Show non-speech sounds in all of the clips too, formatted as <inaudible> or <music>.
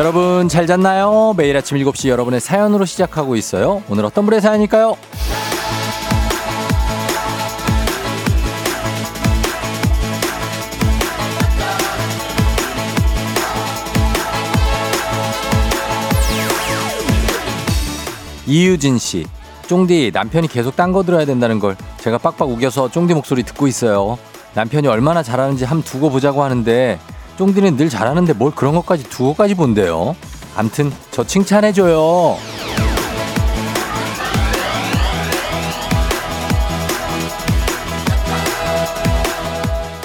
여러분 잘 잤나요? 매일 아침 7시 여러분의 사연으로 시작하고 있어요. 오늘 어떤 분의 사연일까요? 이유진 씨. 쫑디 남편이 계속 딴 거 들어야 된다는 걸 제가 빡빡 우겨서 쫑디 목소리 듣고 있어요. 남편이 얼마나 잘하는지 함 두고 보자고 하는데 쫑디는 늘 잘하는데 뭘 그런 것까지 두고까지 본대요. 암튼 저 칭찬해줘요.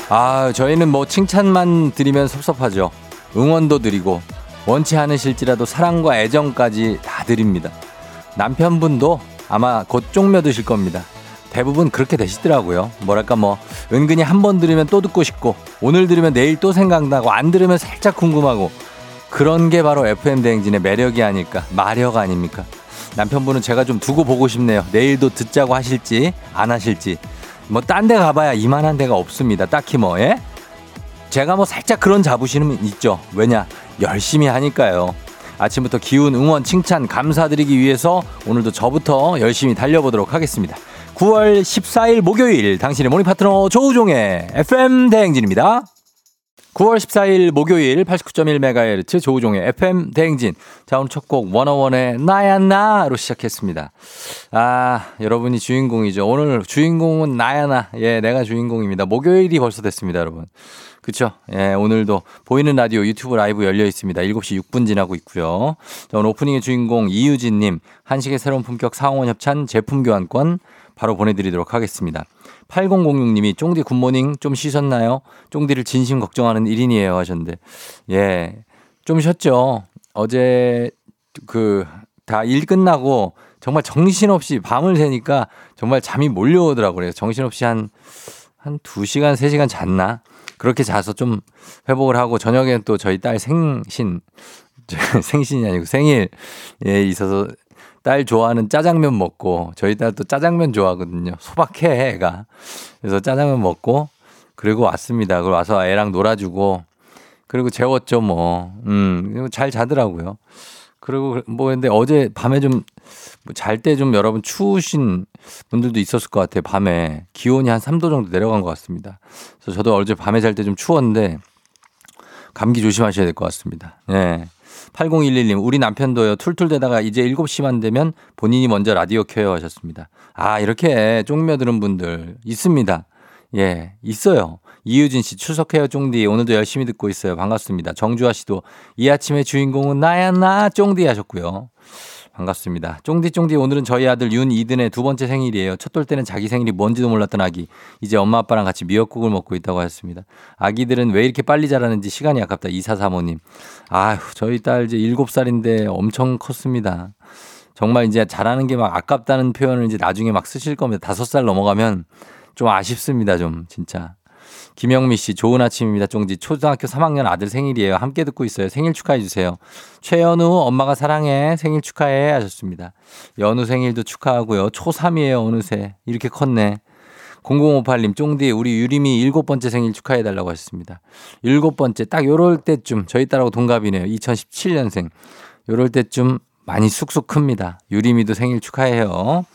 아 저희는 뭐 칭찬만 드리면 섭섭하죠. 응원도 드리고 원치 않으실지라도 사랑과 애정까지 다 드립니다. 남편분도 아마 곧 쪽며 드실 겁니다. 대부분 그렇게 되시더라고요. 뭐랄까 뭐 은근히 한 번 들으면 또 듣고 싶고 오늘 들으면 내일 또 생각나고 안 들으면 살짝 궁금하고 그런 게 바로 FM 대행진의 매력이 아닐까 마력 아닙니까? 남편분은 제가 좀 두고 보고 싶네요. 내일도 듣자고 하실지 안 하실지 뭐 딴 데 가봐야 이만한 데가 없습니다. 딱히 뭐 예? 제가 뭐 살짝 그런 자부심은 있죠. 왜냐 열심히 하니까요. 아침부터 기운 응원 칭찬 감사드리기 위해서 오늘도 저부터 열심히 달려보도록 하겠습니다. 9월 14일 목요일 당신의 모닝 파트너 조우종의 FM 대행진입니다. 9월 14일 목요일 89.1MHz 조우종의 FM 대행진. 자, 오늘 첫 곡 워너원의 나야 나로 시작했습니다. 아, 여러분이 주인공이죠. 오늘 주인공은 나야 나. 예, 내가 주인공입니다. 목요일이 벌써 됐습니다, 여러분. 그쵸? 예, 오늘도 보이는 라디오 유튜브 라이브 열려 있습니다. 7시 6분 지나고 있고요. 자, 오늘 오프닝의 주인공 이유진님, 한식의 새로운 품격 상원 협찬 제품 교환권 바로 보내드리도록 하겠습니다. 8006님이 쫑디 굿모닝 좀 쉬셨나요? 쫑디를 진심 걱정하는 1인이에요 하셨는데, 예, 좀 쉬었죠. 어제 그 다 일 끝나고 정말 정신없이 밤을 새니까 정말 잠이 몰려오더라고요. 정신없이 한, 한 2시간, 3시간 잤나? 그렇게 자서 좀 회복을 하고 저녁에는 또 저희 딸 생신, <laughs> 생신이 아니고 생일에 있어서 딸 좋아하는 짜장면 먹고 저희 딸또 짜장면 좋아하거든요. 소박해 애가. 그래서 짜장면 먹고 그리고 왔습니다. 그리고 와서 애랑 놀아주고 그리고 재웠죠 뭐. 음, 잘 자더라고요. 그리고 뭐 근데 어제 밤에 좀 잘 때좀 여러분 추우신 분들도 있었을 것 같아요. 밤에 기온이 한 3도 정도 내려간 것 같습니다. 그래서 저도 어제 밤에 잘 때 좀 추웠는데 감기 조심하셔야 될 것 같습니다. 네. 8011님, 우리 남편도요, 툴툴대다가 이제 7시만 되면 본인이 먼저 라디오 켜요 하셨습니다. 아, 이렇게 쪽며드는 분들 있습니다. 예, 있어요. 이유진 씨, 추석해요, 쫑디. 오늘도 열심히 듣고 있어요. 반갑습니다. 정주아 씨도 이 아침의 주인공은 나야, 나, 쫑디 하셨고요. 반갑습니다. 쫑디쫑디 오늘은 저희 아들 윤이든의 두 번째 생일이에요. 첫 돌 때는 자기 생일이 뭔지도 몰랐던 아기. 이제 엄마 아빠랑 같이 미역국을 먹고 있다고 하셨습니다. 아기들은 왜 이렇게 빨리 자라는지 시간이 아깝다. 이사사모님. 아휴 저희 딸 이제 일곱 살인데 엄청 컸습니다. 정말 이제 자라는 게 막 아깝다는 표현을 이제 나중에 막 쓰실 겁니다. 다섯 살 넘어가면 좀 아쉽습니다. 좀 진짜. 김영미 씨, 좋은 아침입니다. 쫑지. 초등학교 3학년 아들 생일이에요. 함께 듣고 있어요. 생일 축하해 주세요. 최연우, 엄마가 사랑해. 생일 축하해. 하셨습니다. 연우 생일도 축하하고요. 초3이에요. 어느새. 이렇게 컸네. 0058님, 쫑디, 우리 유림이 일곱 번째 생일 축하해달라고 하셨습니다. 일곱 번째, 딱 요럴 때쯤, 저희 딸하고 동갑이네요. 2017년생. 요럴 때쯤 많이 쑥쑥 큽니다. 유림이도 생일 축하해요.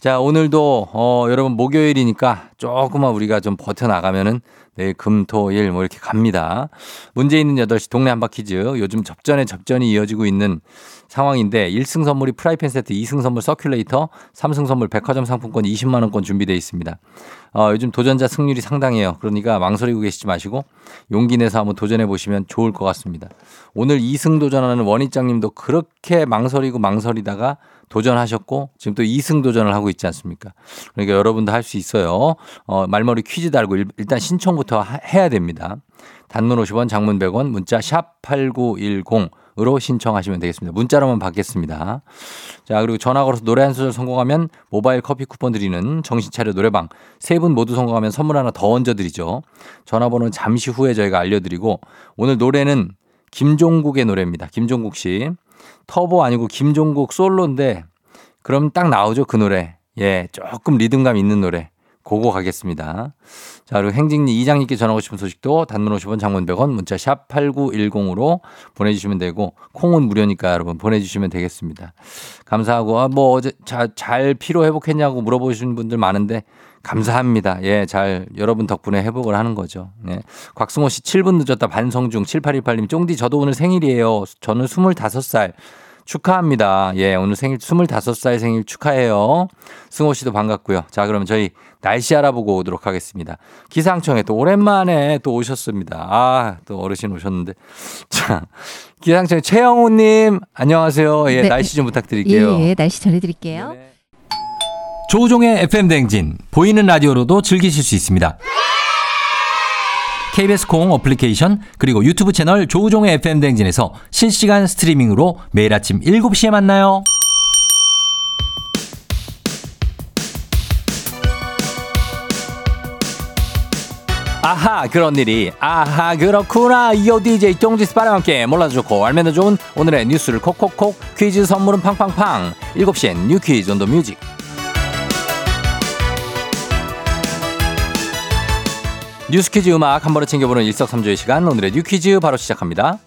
자, 오늘도, 어, 여러분, 목요일이니까 조금만 우리가 좀 버텨나가면은 내일 금, 토, 일 뭐 이렇게 갑니다. 문제 있는 8시 동네 한바퀴즈. 요즘 접전에 접전이 이어지고 있는 상황인데 1승 선물이 프라이팬 세트, 2승 선물 서큘레이터, 3승 선물 백화점 상품권 20만 원권 준비되어 있습니다. 어, 요즘 도전자 승률이 상당해요. 그러니까 망설이고 계시지 마시고 용기 내서 한번 도전해 보시면 좋을 것 같습니다. 오늘 2승 도전하는 원희장 님도 그렇게 망설이고 망설이다가 도전하셨고 지금 또 2승 도전을 하고 있지 않습니까? 그러니까 여러분도 할 수 있어요. 어, 말머리 퀴즈 달고 일단 신청부터 해야 됩니다. 단문 50원, 장문 100원, 문자 샵 8910으로 신청하시면 되겠습니다. 문자로만 받겠습니다. 자, 그리고 전화 걸어서 노래 한 소절 성공하면 모바일 커피 쿠폰 드리는 정신차려 노래방 세 분 모두 성공하면 선물 하나 더 얹어 드리죠. 전화번호는 잠시 후에 저희가 알려 드리고 오늘 노래는 김종국의 노래입니다. 김종국 씨. 터보 아니고 김종국 솔로인데 그럼 딱 나오죠 그 노래. 예, 조금 리듬감 있는 노래. 고고 가겠습니다. 자, 그리고 행진리 이장님께 전하고 싶은 소식도 단문 50원 장문 100원 문자 샵 8910으로 보내주시면 되고 콩은 무료니까 여러분 보내주시면 되겠습니다. 감사하고 아, 뭐 어제 자, 잘 피로 회복했냐고 물어보시는 분들 많은데 감사합니다. 예, 잘 여러분 덕분에 회복을 하는 거죠. 예. 곽승호 씨 7분 늦었다 반성중 7818님 쫑디 저도 오늘 생일이에요. 저는 25살. 축하합니다. 예, 오늘 생일 25살 생일 축하해요. 승호 씨도 반갑고요. 자, 그러면 저희 날씨 알아보고 오도록 하겠습니다. 기상청에 또 오랜만에 또 오셨습니다. 아, 또 어르신 오셨는데. 자, 기상청에 최영우 님, 안녕하세요. 예, 네. 날씨 좀 부탁드릴게요. 예, 예 날씨 전해 드릴게요. 네. 조우종의 FM 댕진 보이는 라디오로도 즐기실 수 있습니다. KBS 콩 어플리케이션 그리고 유튜브 채널 조우종의 FM 댕진에서 실시간 스트리밍으로 매일 아침 7시에 만나요. 아하 그런 일이 아하 그렇구나 이어 DJ 쫑지스 바람 함께 몰라도 좋고 알면 더 좋은 오늘의 뉴스를 콕콕콕 퀴즈 선물은 팡팡팡 7시엔 뉴 퀴즈 on the music 뉴스퀴즈 음악 한 번에 챙겨보는 일석삼조의 시간 오늘의 뉴퀴즈 바로 시작합니다.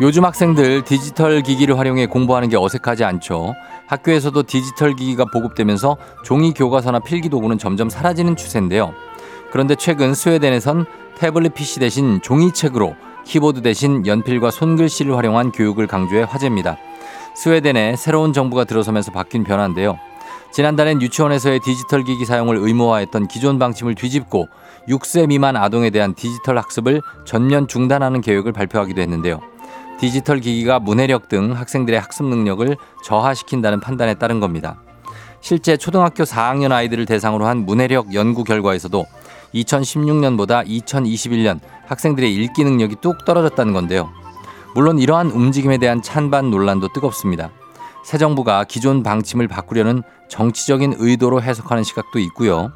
요즘 학생들 디지털 기기를 활용해 공부하는 게 어색하지 않죠. 학교에서도 디지털 기기가 보급되면서 종이 교과서나 필기 도구는 점점 사라지는 추세인데요. 그런데 최근 스웨덴에선 태블릿 PC 대신 종이책으로 키보드 대신 연필과 손글씨를 활용한 교육을 강조해 화제입니다. 스웨덴에 새로운 정부가 들어서면서 바뀐 변화인데요. 지난달엔 유치원에서의 디지털 기기 사용을 의무화했던 기존 방침을 뒤집고 6세 미만 아동에 대한 디지털 학습을 전면 중단하는 계획을 발표하기도 했는데요. 디지털 기기가 문해력 등 학생들의 학습 능력을 저하시킨다는 판단에 따른 겁니다. 실제 초등학교 4학년 아이들을 대상으로 한 문해력 연구 결과에서도 2016년보다 2021년 학생들의 읽기 능력이 뚝 떨어졌다는 건데요. 물론 이러한 움직임에 대한 찬반 논란도 뜨겁습니다. 새 정부가 기존 방침을 바꾸려는 정치적인 의도로 해석하는 시각도 있고요.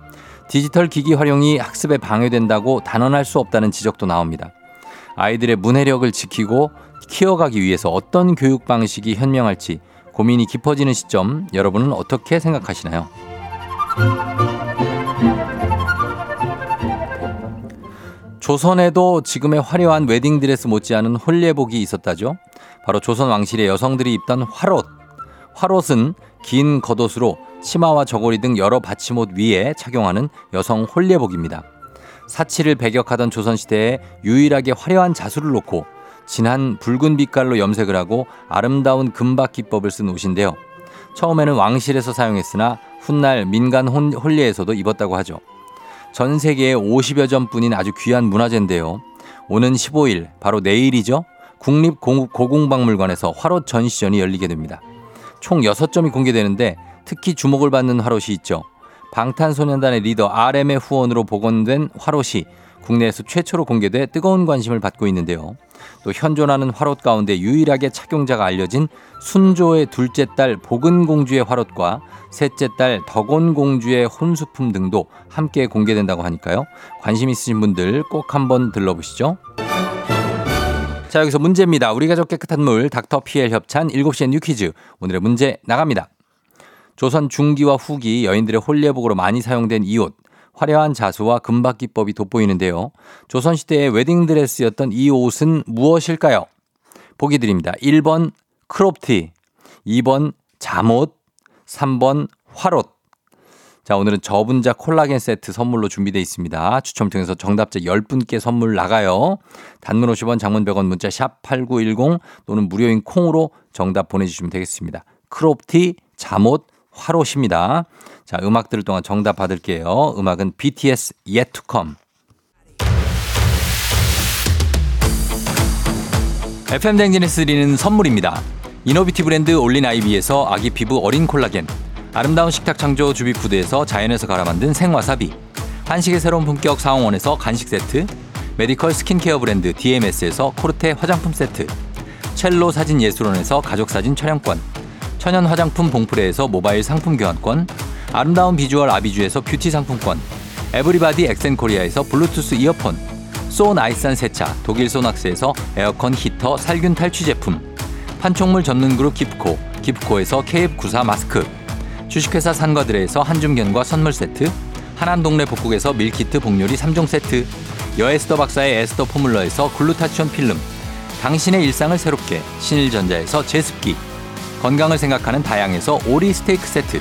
디지털 기기 활용이 학습에 방해된다고 단언할 수 없다는 지적도 나옵니다. 아이들의 문해력을 지키고 키워가기 위해서 어떤 교육 방식이 현명할지 고민이 깊어지는 시점 여러분은 어떻게 생각하시나요? 조선에도 지금의 화려한 웨딩드레스 못지않은 홀례복이 있었다죠. 바로 조선 왕실의 여성들이 입던 화롯. 화롯은 긴 겉옷으로 치마와 저고리 등 여러 받침옷 위에 착용하는 여성 홀례복입니다. 사치를 배격하던 조선시대에 유일하게 화려한 자수를 놓고 진한 붉은 빛깔로 염색을 하고 아름다운 금박 기법을 쓴 옷인데요. 처음에는 왕실에서 사용했으나 훗날 민간 홀례에서도 입었다고 하죠. 전 세계에 50여 점뿐인 아주 귀한 문화재인데요. 오는 15일, 바로 내일이죠. 국립고궁박물관에서 화롯 전시전이 열리게 됩니다. 총 6점이 공개되는데 특히 주목을 받는 활옷이 있죠. 방탄소년단의 리더 RM의 후원으로 복원된 활옷이 국내에서 최초로 공개돼 뜨거운 관심을 받고 있는데요. 또 현존하는 활옷 가운데 유일하게 착용자가 알려진 순조의 둘째 딸 복온공주의 활옷과 셋째 딸 덕온공주의 혼수품 등도 함께 공개된다고 하니까요. 관심 있으신 분들 꼭 한번 들러보시죠. 자, 여기서 문제입니다. 우리 가족 깨끗한 물 닥터 피엘 협찬 7시엔 You Quiz. 오늘의 문제 나갑니다. 조선 중기와 후기 여인들의 혼례복으로 많이 사용된 이 옷. 화려한 자수와 금박 기법이 돋보이는데요. 조선시대의 웨딩드레스였던 이 옷은 무엇일까요? 보기 드립니다. 1번 크롭티, 2번 잠옷, 3번 활옷. 자, 오늘은 저분자 콜라겐 세트 선물로 준비되어 있습니다. 추첨 통해서 정답자 10분께 선물 나가요. 단문 50원, 장문 100원, 문자 샵 8910 또는 무료인 콩으로 정답 보내주시면 되겠습니다. 크롭티, 잠옷, 활옷입니다. 자, 음악 들을 동안 정답 받을게요. 음악은 BTS Yet to Come. FM 대행진에서 드리는 선물입니다. inner beauty 브랜드 올린 아이비에서 아기 피부 어린 콜라겐. 아름다운 식탁 창조 주비푸드에서 자연에서 갈아 만든 생와사비. 한식의 새로운 품격 상황원에서 간식 세트. 메디컬 스킨케어 브랜드 DMS에서 코르테 화장품 세트. 첼로 사진 예술원에서 가족 사진 촬영권. 천연 화장품 봉프레에서 모바일 상품 교환권. 아름다운 비주얼 아비주에서 뷰티 상품권 에브리바디 엑센코리아에서 블루투스 이어폰 소 나이산 세차 독일 소낙스에서 에어컨 히터 살균 탈취 제품 판촉물 전문 그룹 기프코, 기프코에서 KF94 마스크, 주식회사 산과들에서 한줌견과 선물 세트, 하남 동네 복국에서 밀키트 복요리 3종 세트, 여에스더 박사의 에스더 포뮬러에서 글루타치온 필름, 당신의 일상을 새롭게 신일전자에서 제습기, 건강을 생각하는 다양에서 오리 스테이크 세트,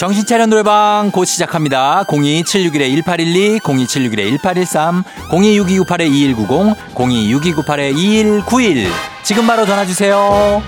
정신차려 노래방 곧 시작합니다. 02761-1812, 02761-1813, 026298-2190, 026298-2191. 지금 바로 전화주세요.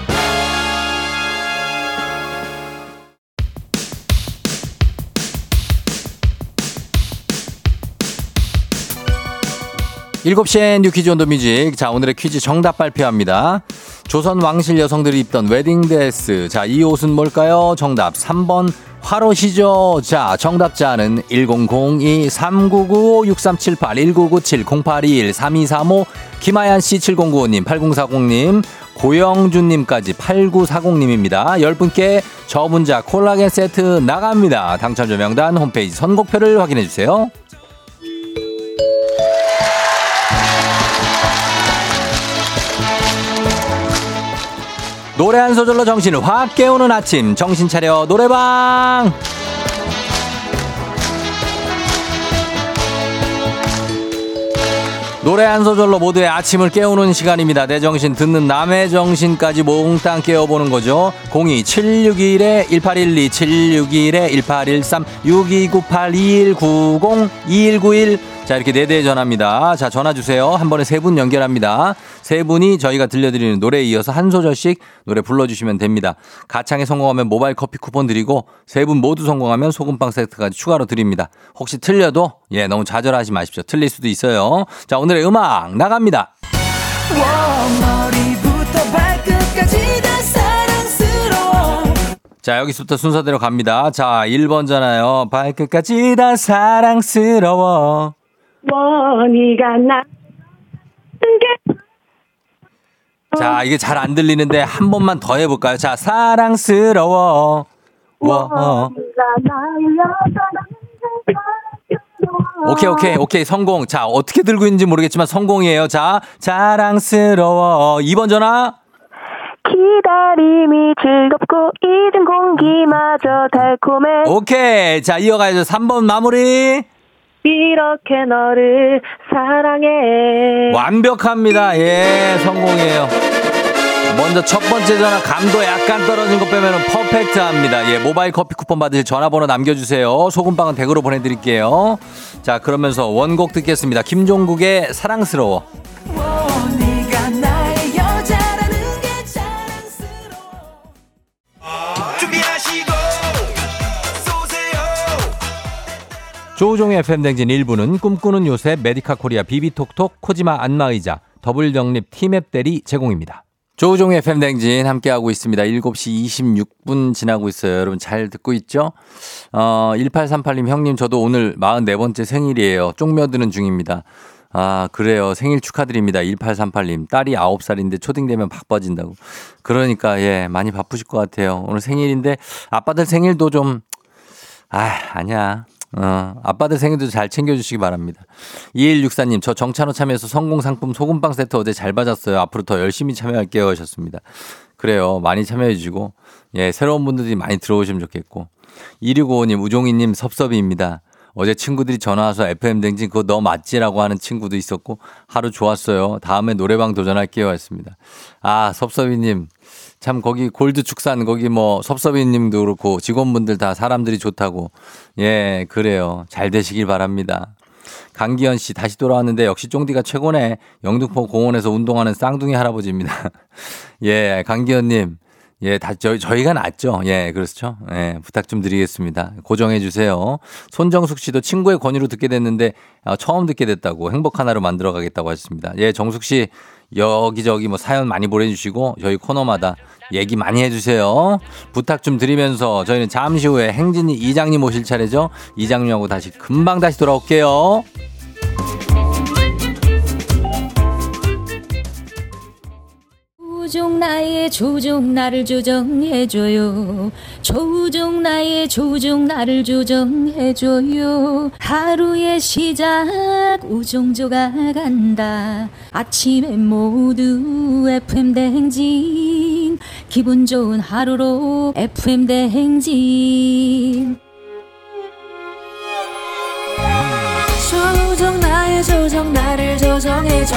7시엔 You Quiz on the Music. 자, 오늘의 퀴즈 정답 발표합니다. 조선 왕실 여성들이 입던 웨딩드레스. 자, 이 옷은 뭘까요? 정답 3번 활옷이죠. 자, 정답자는 1002-3995-6378-1997-0821-3235 김하얀 씨 7095님, 8040님, 고영준님까지 8940님입니다. 10분께 저 문자 콜라겐 세트 나갑니다. 당첨자 명단 홈페이지 선곡표를 확인해 주세요. 노래 한 소절로 정신을 확 깨우는 아침 정신 차려 노래방 노래 한 소절로 모두의 아침을 깨우는 시간입니다. 내 정신 듣는 남의 정신까지 몽땅 깨워보는 거죠. 02-761-1812, 761-1813, 6298-2190, 2191. 자, 이렇게 네 대에 전화입니다. 자, 전화 주세요. 한 번에 세 분 연결합니다. 세 분이 저희가 들려드리는 노래에 이어서 한 소절씩 노래 불러주시면 됩니다. 가창에 성공하면 모바일 커피 쿠폰 드리고 세 분 모두 성공하면 소금빵 세트까지 추가로 드립니다. 혹시 틀려도 예, 너무 좌절하지 마십시오. 틀릴 수도 있어요. 자, 오늘의 음악 나갑니다. 자, 여기서부터 순서대로 갑니다. 자, 1번잖아요. 발끝까지 다 사랑스러워. 원이가 나. 자, 이게 잘 안 들리는데 한 번만 더 해볼까요? 자, 사랑스러워. 워. 오케이, 오케이, 오케이. 성공. 자, 어떻게 들고 있는지 모르겠지만 성공이에요. 자, 자랑스러워. 2번 전화. 기다림이 즐겁고 잊은 공기마저 달콤해. 오케이. 자, 이어가야죠. 3번 마무리. 이렇게 너를 사랑해. 완벽합니다. 예, 성공이에요. 먼저 첫 번째 전화 감도 약간 떨어진 것 빼면 perfect합니다. 예, 모바일 커피 쿠폰 받으실 전화번호 남겨주세요. 소금빵은 댁으로 보내드릴게요. 자, 그러면서 원곡 듣겠습니다. 김종국의 사랑스러워. 조우종의 FM대행진 1부는 꿈꾸는 요새 메디카 코리아 비비톡톡 코지마 안마의자 더블정립 티맵 대리 제공입니다. 조우종의 FM댕진 함께하고 있습니다. 7시 26분 지나고 있어요. 여러분 잘 듣고 있죠? 어, 1838님 형님 저도 오늘 44번째 생일이에요. 쪽며드는 중입니다. 아, 그래요. 생일 축하드립니다. 1838님. 딸이 9살인데 초딩되면 바빠진다고. 그러니까, 예, 많이 바쁘실 것 같아요. 오늘 생일인데, 아빠들 생일도 좀, 아, 아니야. 어, 아빠들 생일도 잘 챙겨주시기 바랍니다. 2164님, 저 정찬호 참여해서 성공 상품 소금빵 세트 어제 잘 받았어요. 앞으로 더 열심히 참여할게요. 하셨습니다. 그래요. 많이 참여해주시고, 예, 새로운 분들이 많이 들어오시면 좋겠고. 2655님, 우종이님 섭섭이입니다. 어제 친구들이 전화 와서 FM 댕진 그거 너 맞지라고 하는 친구도 있었고 하루 좋았어요. 다음에 노래방 도전할게요 했습니다. 아, 섭섭이님. 참 거기 골드 축산 거기 뭐 섭섭이님도 그렇고 직원분들 다 사람들이 좋다고. 예, 그래요. 잘 되시길 바랍니다. 강기현 씨 다시 돌아왔는데 역시 쫑디가 최고네. 영등포 공원에서 운동하는 쌍둥이 할아버지입니다. <laughs> 예, 강기현님. 예, 다 저희 저희가 낫죠. 예, 그렇죠. 예, 부탁 좀 드리겠습니다. 고정해 주세요. 손정숙 씨도 친구의 권유로 듣게 됐는데 아, 처음 듣게 됐다고 행복 하나로 만들어 가겠다고 하셨습니다. 예, 정숙 씨 여기저기 뭐 사연 많이 보내주시고 저희 코너마다 얘기 많이 해주세요. 부탁 좀 드리면서 저희는 잠시 후에 행진이 이장님 오실 차례죠. 이장님하고 다시 금방 다시 돌아올게요. 조종 나의 조종 나를 조정해줘요. 조종 나의 조종 나를 조정해줘요. 하루의 시작 우정조가 간다. 아침에 모두 FM 대행진. 기분 좋은 하루로 FM 대행진. 조정 나의 조정 나를 조정해줘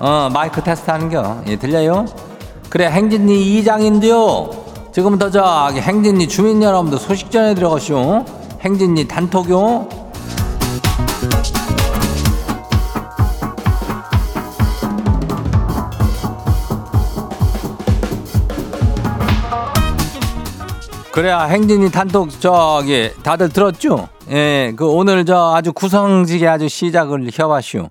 어, 마이크 테스트 하는겨. 예, 들려요? 그래, 행진이 이장인데요. 지금부터 저기 행진이 주민 여러분들 소식 전해 들어가시오. 행진이 단톡요. 그래야 행진이 단톡 저기 다들 들었죠? 예, 그 오늘 저 아주 구성지게 아주 시작을 해봤슈.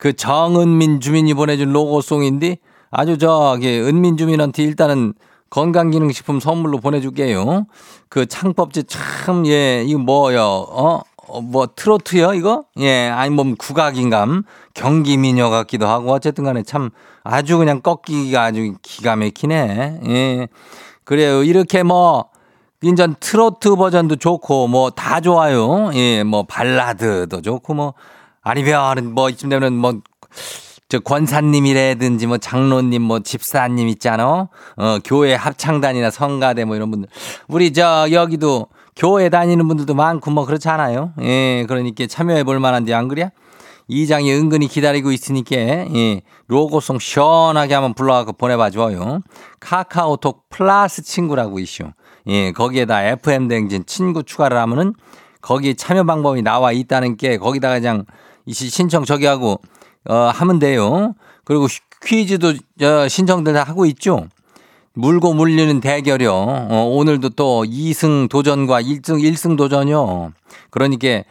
그 정은민 주민이 보내준 로고송인데 아주 저기 은민 주민한테 일단은 건강기능식품 선물로 보내줄게요. 그 창법지 참, 예, 이거 뭐요, 어? 어, 뭐 트로트요 이거? 예, 아니 뭐 국악인감 경기 미녀 같기도 하고 어쨌든 간에 참 아주 그냥 꺾기가 아주 기가 막히네. 예. 그래요. 이렇게 뭐 인전 트로트 버전도 좋고 뭐 다 좋아요. 예, 뭐 발라드도 좋고 뭐 아니면 뭐 이쯤 되면 뭐 저 권사님이라든지 뭐 장로님 뭐 집사님 있잖아. 어, 교회 합창단이나 성가대 뭐 이런 분들. 우리 저 여기도 교회 다니는 분들도 많고 뭐 그렇지 않아요. 예, 그러니까 참여해 볼 만한데 안 그래? 이장이 은근히 기다리고 있으니까 예, 로고송 시원하게 한번 불러갖고 보내봐 줘요. 카카오톡 플러스 친구라고 이슈. 예, 거기에다 FM 댕진 친구 추가를 하면은 거기 참여 방법이 나와 있다는 게 거기다가 그냥 이 신청 저기 하고 어 하면 돼요. 그리고 퀴즈도 저 신청들 다 하고 있죠. 물고 물리는 대결이요. 어, 오늘도 또 2승 도전과 1승 1승 도전이요. 그러니까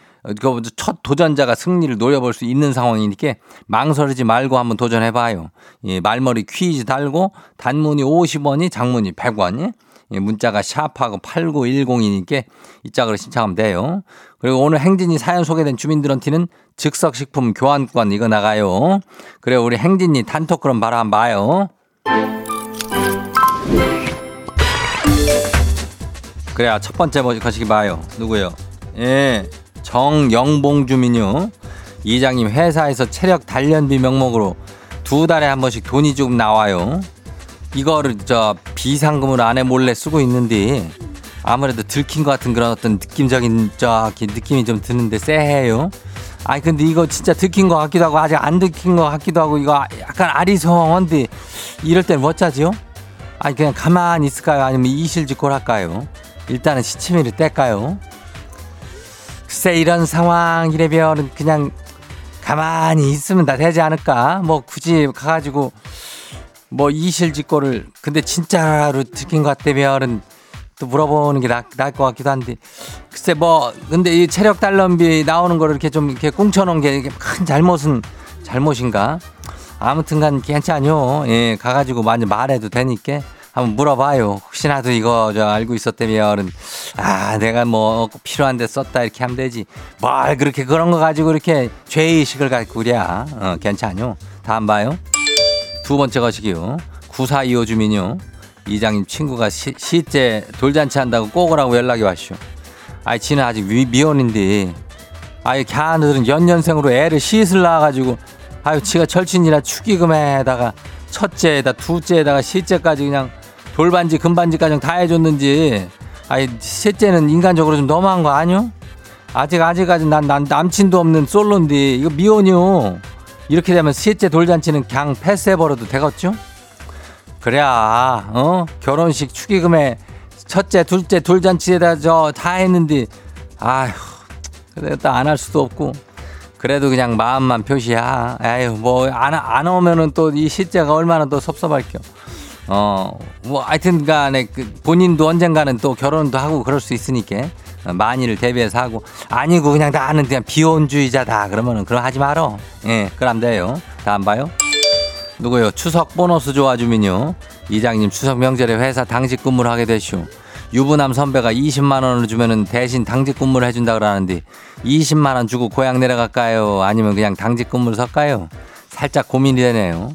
첫 도전자가 승리를 노려볼 수 있는 상황이니까 망설이지 말고 한번 도전해봐요. 예, 말머리 퀴즈 달고 단문이 50원이 장문이 100원이 예, 문자가 샵하고 8910이니까 이 짝으로 신청하면 돼요. 그리고 오늘 행진이 사연 소개된 주민들한테는 즉석식품 교환권 이거 나가요. 그래 우리 행진이 단톡 그럼 바로 한번 봐요. 그래야 첫 번째 거시기 봐요. 누구요? 예, 정영봉 주민요. 이장님 회사에서 체력 단련비 명목으로 두 달에 한 번씩 돈이 조금 나와요. 이거를 저 비상금으로 안에 몰래 쓰고 있는데 아무래도 들킨 것 같은 그런 어떤 느낌적인 저기 느낌이 좀 드는데 쎄해요. 아니 근데 이거 진짜 들킨 것 같기도 하고 아직 안 들킨 것 같기도 하고 이거 약간 아리송한데 이럴 땐 뭐짜지요? 아니 그냥 가만히 있을까요? 아니면 이실직고를 할까요? 일단은 시치미를 뗄까요? 글쎄 이런 상황이래면 그냥 가만히 있으면 다 되지 않을까? 뭐 굳이 가가지고 뭐 이실직고를 근데 진짜로 들킨 것 같다면은 또 물어보는 게 나, 나을 것 같기도 한데 글쎄 뭐 근데 이 체력 단련비 나오는 거를 이렇게 좀 이렇게 꽁쳐놓은 게 큰 잘못은 잘못인가 아무튼간 괜찮요 예 가가지고 많이 말해도 되니까 한번 물어봐요. 혹시나도 이거 저 알고 있었다면 아 내가 뭐 필요한데 썼다 이렇게 하면 되지. 뭘 그렇게 그런 거 가지고 이렇게 죄의식을 갖고 그랴. 어, 괜찮요. 다음 봐요. 두 번째 것이기요. 9425 주민요. 이장님 친구가 시, 시째 돌잔치 한다고 꼭 오라고 연락이 왔쇼. 아이 지는 아직 미, 미혼인데 아이 걔들은 연년생으로 애를 시슬 낳아가지고 아유 지가 철친이라 축의금에다가 첫째에다 둘째에다가 셋째까지 그냥 돌반지 금반지까지 다 해줬는지 아이 셋째는 인간적으로 좀 너무한 거 아니요? 아직 아직까지 난, 난 남친도 없는 솔로인데 이거 미혼이요. 이렇게 되면 셋째 돌잔치는 그냥 패스해버려도 되겠죠? 그래야 어 결혼식 축의금에 첫째 둘째 돌잔치에다 저 다 했는데 아휴 그래 또안 할 수도 없고 그래도 그냥 마음만 표시야. 에휴, 뭐, 안, 안 오면은 또 이 시자가 얼마나 또 섭섭할겨. 어, 뭐, 하여튼 간에 그 본인도 언젠가는 또 결혼도 하고 그럴 수 있으니까. 만일을 대비해서 하고. 아니고 그냥 나는 그냥 비혼주의자다. 그러면은 그럼 하지 말어. 예, 그럼 돼요. 다음 봐요. 누구요? 추석 보너스 좋아주면요. 이장님 추석 명절에 회사 당직 근무를 하게 되시오. 유부남 선배가 20만 원을 주면은 대신 당직 근무를 해준다 그러는데 20만 원 주고 고향 내려갈까요? 아니면 그냥 당직 근무를 설까요? 살짝 고민이 되네요.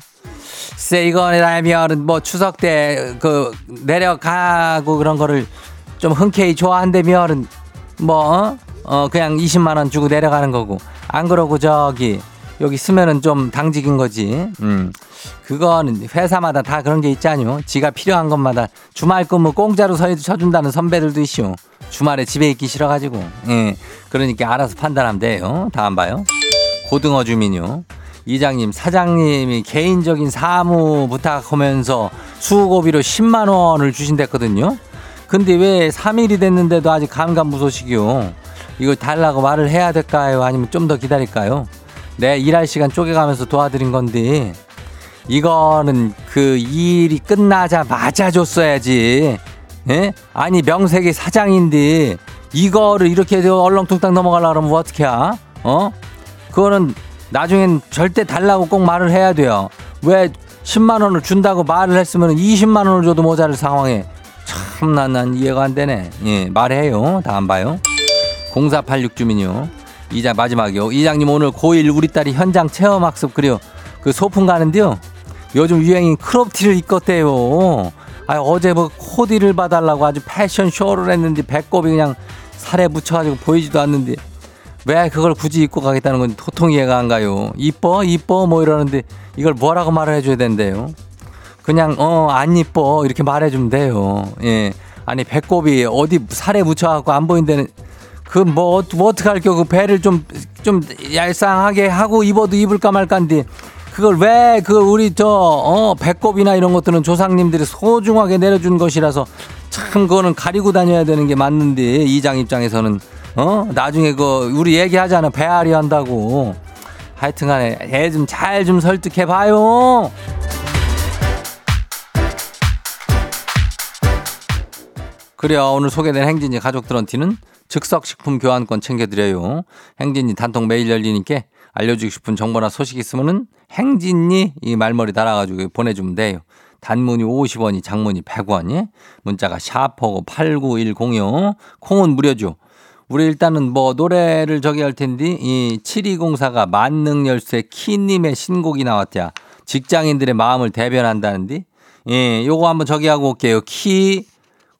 쎄 이거라면 뭐 추석 때 그 내려가고 그런 거를 좀 흔쾌히 좋아한다면 뭐 어? 어 그냥 20만 원 주고 내려가는 거고 안 그러고 저기 여기 쓰면은 좀 당직인 거지. 음. 그거는 회사마다 다 그런 게 있잖요. 지가 필요한 것마다 주말 근무 공짜로 서준다는 선배들도 있쇼. 주말에 집에 있기 싫어가지고. 예. 그러니까 알아서 판단하면 돼요. 다음 봐요. 고등어 주민요. 이장님, 사장님이 개인적인 사무 부탁하면서 수고비로 10만 원을 주신댔거든요. 근데 왜 3일이 됐는데도 아직 감감무소식이요. 이걸 달라고 말을 해야 될까요? 아니면 좀 더 기다릴까요? 내 일할 시간 쪼개가면서 도와드린 건데 이거는 그 일이 끝나자마자 줬어야지. 예? 아니 명색이 사장인데 이거를 이렇게 얼렁뚱땅 넘어가려 그러면 뭐 어떻게 하? 어? 그거는 나중엔 절대 달라고 꼭 말을 해야 돼요. 왜 10만 원을 준다고 말을 했으면 20만 원을 줘도 모자랄 상황에 참 나 난 이해가 안 되네. 예, 말해요. 다음 봐요. 0486 주민요. 이자 마지막이요. 이장님 오늘 고1 우리 딸이 현장 체험 학습 그래요. 그 소풍 가는데요. 요즘 유행인 크롭티를 입었대요. 아 어제 뭐 코디를 봐달라고 아주 패션 쇼를 했는데 배꼽이 그냥 살에 묻혀가지고 보이지도 않는데 왜 그걸 굳이 입고 가겠다는 건지 도통 이해가 안 가요. 이뻐 이뻐 뭐 이러는데 이걸 뭐라고 말을 해줘야 된대요. 그냥 어 안 이뻐 이렇게 말해주면 돼요. 예. 아니 배꼽이 어디 살에 묻혀갖고 안 보인다는 그 뭐 뭐 어떻게 할겨 그 배를 좀 좀 얄쌍하게 하고 입어도 입을까 말까인데 그걸 왜 그 우리 저 어 배꼽이나 이런 것들은 조상님들이 소중하게 내려준 것이라서 참 그거는 가리고 다녀야 되는 게 맞는데 이장 입장에서는 어 나중에 그 우리 얘기하잖아 배앓이 한다고 하여튼간에 애 좀 잘 좀 설득해 봐요. 그래요 오늘 소개된 행진이 가족들한테는 즉석식품 교환권 챙겨드려요. 행진이 단통 매일 열리니까 알려주고 싶은 정보나 소식 있으면은 행진이 이 말머리 달아가지고 보내주면 돼요. 단문이 50원이 장문이 100원이 문자가 샤퍼고 89106 콩은 무료죠. 우리 일단은 뭐 노래를 저기 할 텐데 이 7204가 만능 열쇠 키님의 신곡이 나왔대야. 직장인들의 마음을 대변한다는데 예, 요거 한번 저기 하고 올게요. 키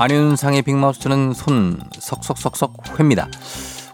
안윤상의 빅마우스는 손 석석석석 회입니다.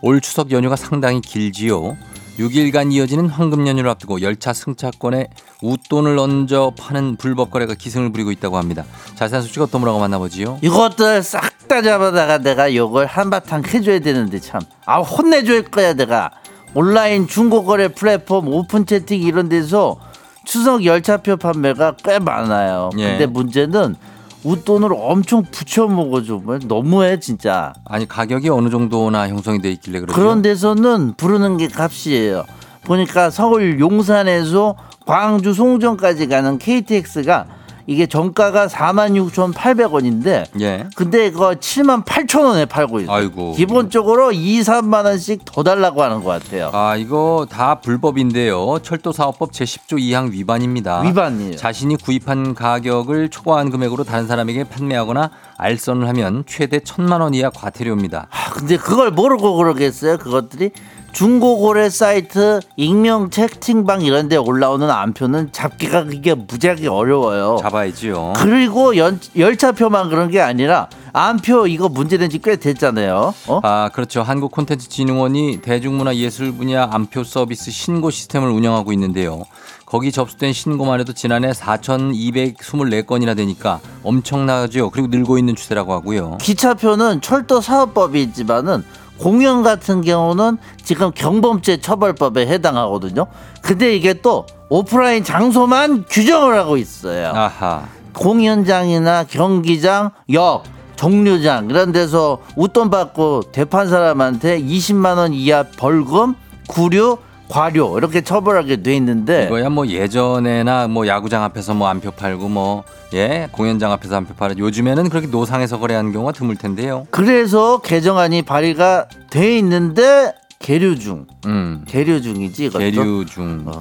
올 추석 연휴가 상당히 길지요. 6일간 이어지는 황금 연휴를 앞두고 열차 승차권에 웃돈을 얹어 파는 불법 거래가 기승을 부리고 있다고 합니다. 자세한 소식 어떤 뭐라고 만나보지요? 이것들 싹 다 잡아다가 내가 요걸 한바탕 해줘야 되는데 참. 아 혼내줄 거야 내가. 온라인 중고 거래 플랫폼 오픈 채팅 이런 데서 추석 열차표 판매가 꽤 많아요. 예. 근데 문제는 웃돈을 엄청 붙여 먹어줘. 뭐 너무해 진짜. 아니 가격이 어느 정도나 형성이 돼 있길래 그러죠? 그런 데서는 부르는 게 값이에요. 보니까 서울 용산에서 광주 송정까지 가는 KTX가 이게 정가가 46,800원인데 예. 근데 그거 7만 8천 원에 팔고 있어요. 아이고. 기본적으로 2, 3만 원씩 더 달라고 하는 것 같아요. 아 이거 다 불법인데요. 철도사업법 제10조 2항 위반입니다. 위반이에요. 자신이 구입한 가격을 초과한 금액으로 다른 사람에게 판매하거나 알선을 하면 최대 천만 원 이하 과태료입니다. 아, 근데 그걸 모르고 그러겠어요. 그것들이 중고거래 사이트 익명 채팅방 이런 데 올라오는 안표는 잡기가 그게 무지하게 어려워요. 잡아야지요. 그리고 연, 열차표만 그런 게 아니라 안표 이거 문제된 지 꽤 됐잖아요. 어? 아 그렇죠. 한국 콘텐츠 진흥원이 대중문화 예술 분야 안표 서비스 신고 시스템을 운영하고 있는데요. 거기 접수된 신고만 해도 지난해 4,224건이나 되니까 엄청나죠. 그리고 늘고 있는 추세라고 하고요. 기차표는 철도 사업법이지만은 공연 같은 경우는 지금 경범죄 처벌법에 해당하거든요. 근데 이게 또 오프라인 장소만 규정을 하고 있어요. 아하. 공연장이나 경기장, 역, 정류장 이런 데서 웃돈 받고 대판 사람한테 20만 원 이하 벌금, 구류, 과료 이렇게 처벌하게 돼 있는데 이거야 뭐 예전에나 뭐 야구장 앞에서 뭐 안표 팔고 뭐 예 공연장 앞에서 안표 팔고 요즘에는 그렇게 노상에서 거래하는 경우가 드물 텐데요. 그래서 개정안이 발의가 돼 있는데 계류 중, 음 계류 중이지 이것도. 계류 중. 어,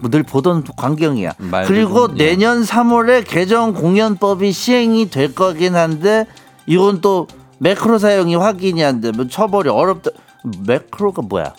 뭐늘 보던 광경이야. 그리고 좀, 예. 내년 3월에 개정 공연법이 시행이 될 거긴 한데 이건 또 매크로 사용이 확인이 안 되면 처벌이 어렵다. 매크로가 뭐야?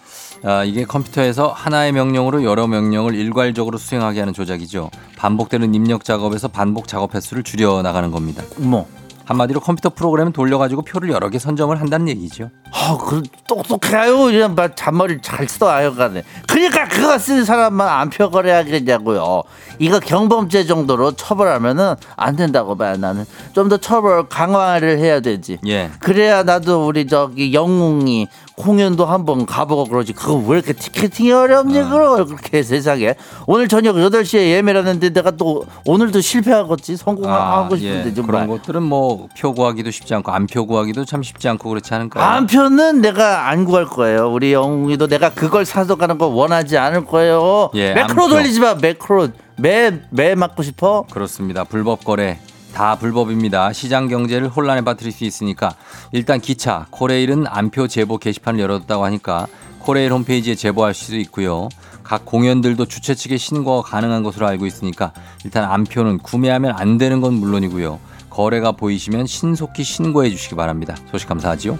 아, 이게 컴퓨터에서 하나의 명령으로 여러 명령을 일괄적으로 수행하게 하는 조작이죠. 반복되는 입력 작업에서 반복 작업 횟수를 줄여 나가는 겁니다. 뭐? 한마디로 컴퓨터 프로그램을 돌려가지고 표를 여러 개 선점을 한다는 얘기죠. 아, 그 똑똑해요. 이런 말 잔머리를 잘 써요, 가네. 그러니까 그거 쓰는 사람만 안 표 거래하겠냐고요. 이거 경범죄 정도로 처벌하면은 안 된다고 봐요. 나는 좀 더 처벌 강화를 해야 되지. 예. 그래야 나도 우리 저기 영웅이 공연도 한번 가보고 그러지. 그거 왜 이렇게 티켓팅이 어렵니? 아. 그렇게 세상에. 오늘 저녁 8시에 예매라는데 내가 또 오늘도 실패하겠지. 성공하고 싶은데 예. 좀 그런 말. 것들은 뭐 표 구하기도 쉽지 않고 안 표 구하기도 참 쉽지 않고 그렇지 않을까요? 안 표는 내가 안 구할 거예요. 우리 영웅이도 내가 그걸 사서 가는 거 원하지 않을 거예요. 예, 매크로. 돌리지 마. 매크로 매 매 맞고 싶어. 그렇습니다. 불법 거래 다 불법입니다. 시장 경제를 혼란에 빠뜨릴 수 있으니까 일단 기차 코레일은 안표 제보 게시판을 열어뒀다고 하니까 코레일 홈페이지에 제보할 수도 있고요. 각 공연들도 주최 측에 신고가 가능한 것으로 알고 있으니까 일단 안표는 구매하면 안 되는 건 물론이고요. 거래가 보이시면 신속히 신고해 주시기 바랍니다. 소식 감사하지요.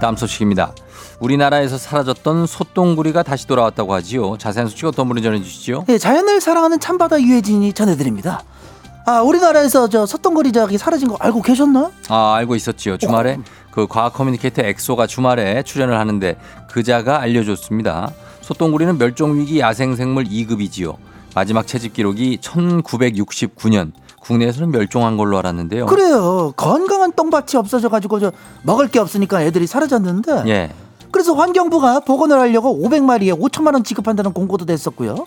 다음 소식입니다. 우리나라에서 사라졌던 소똥구리가 다시 돌아왔다고 하지요. 자세한 소식 어떤 분이 전해주시죠? 예, 자연을 사랑하는 참바다 유해진이 전해드립니다. 아, 우리나라에서 저 소똥구리 저기 사라진 거 알고 계셨나? 아 알고 있었지요. 주말에 그 과학 커뮤니케이터 엑소가 주말에 출연을 하는데 그자가 알려줬습니다. 소똥구리는 멸종 위기 야생생물 2급이지요. 마지막 채집 기록이 1969년. 국내에서는 멸종한 걸로 알았는데요. 그래요. 건강한 똥밭이 없어져 가지고 저 먹을 게 없으니까 애들이 사라졌는데. 예. 그래서 환경부가 복원을 하려고 500마리에 5천만 원 지급한다는 공고도 냈었고요.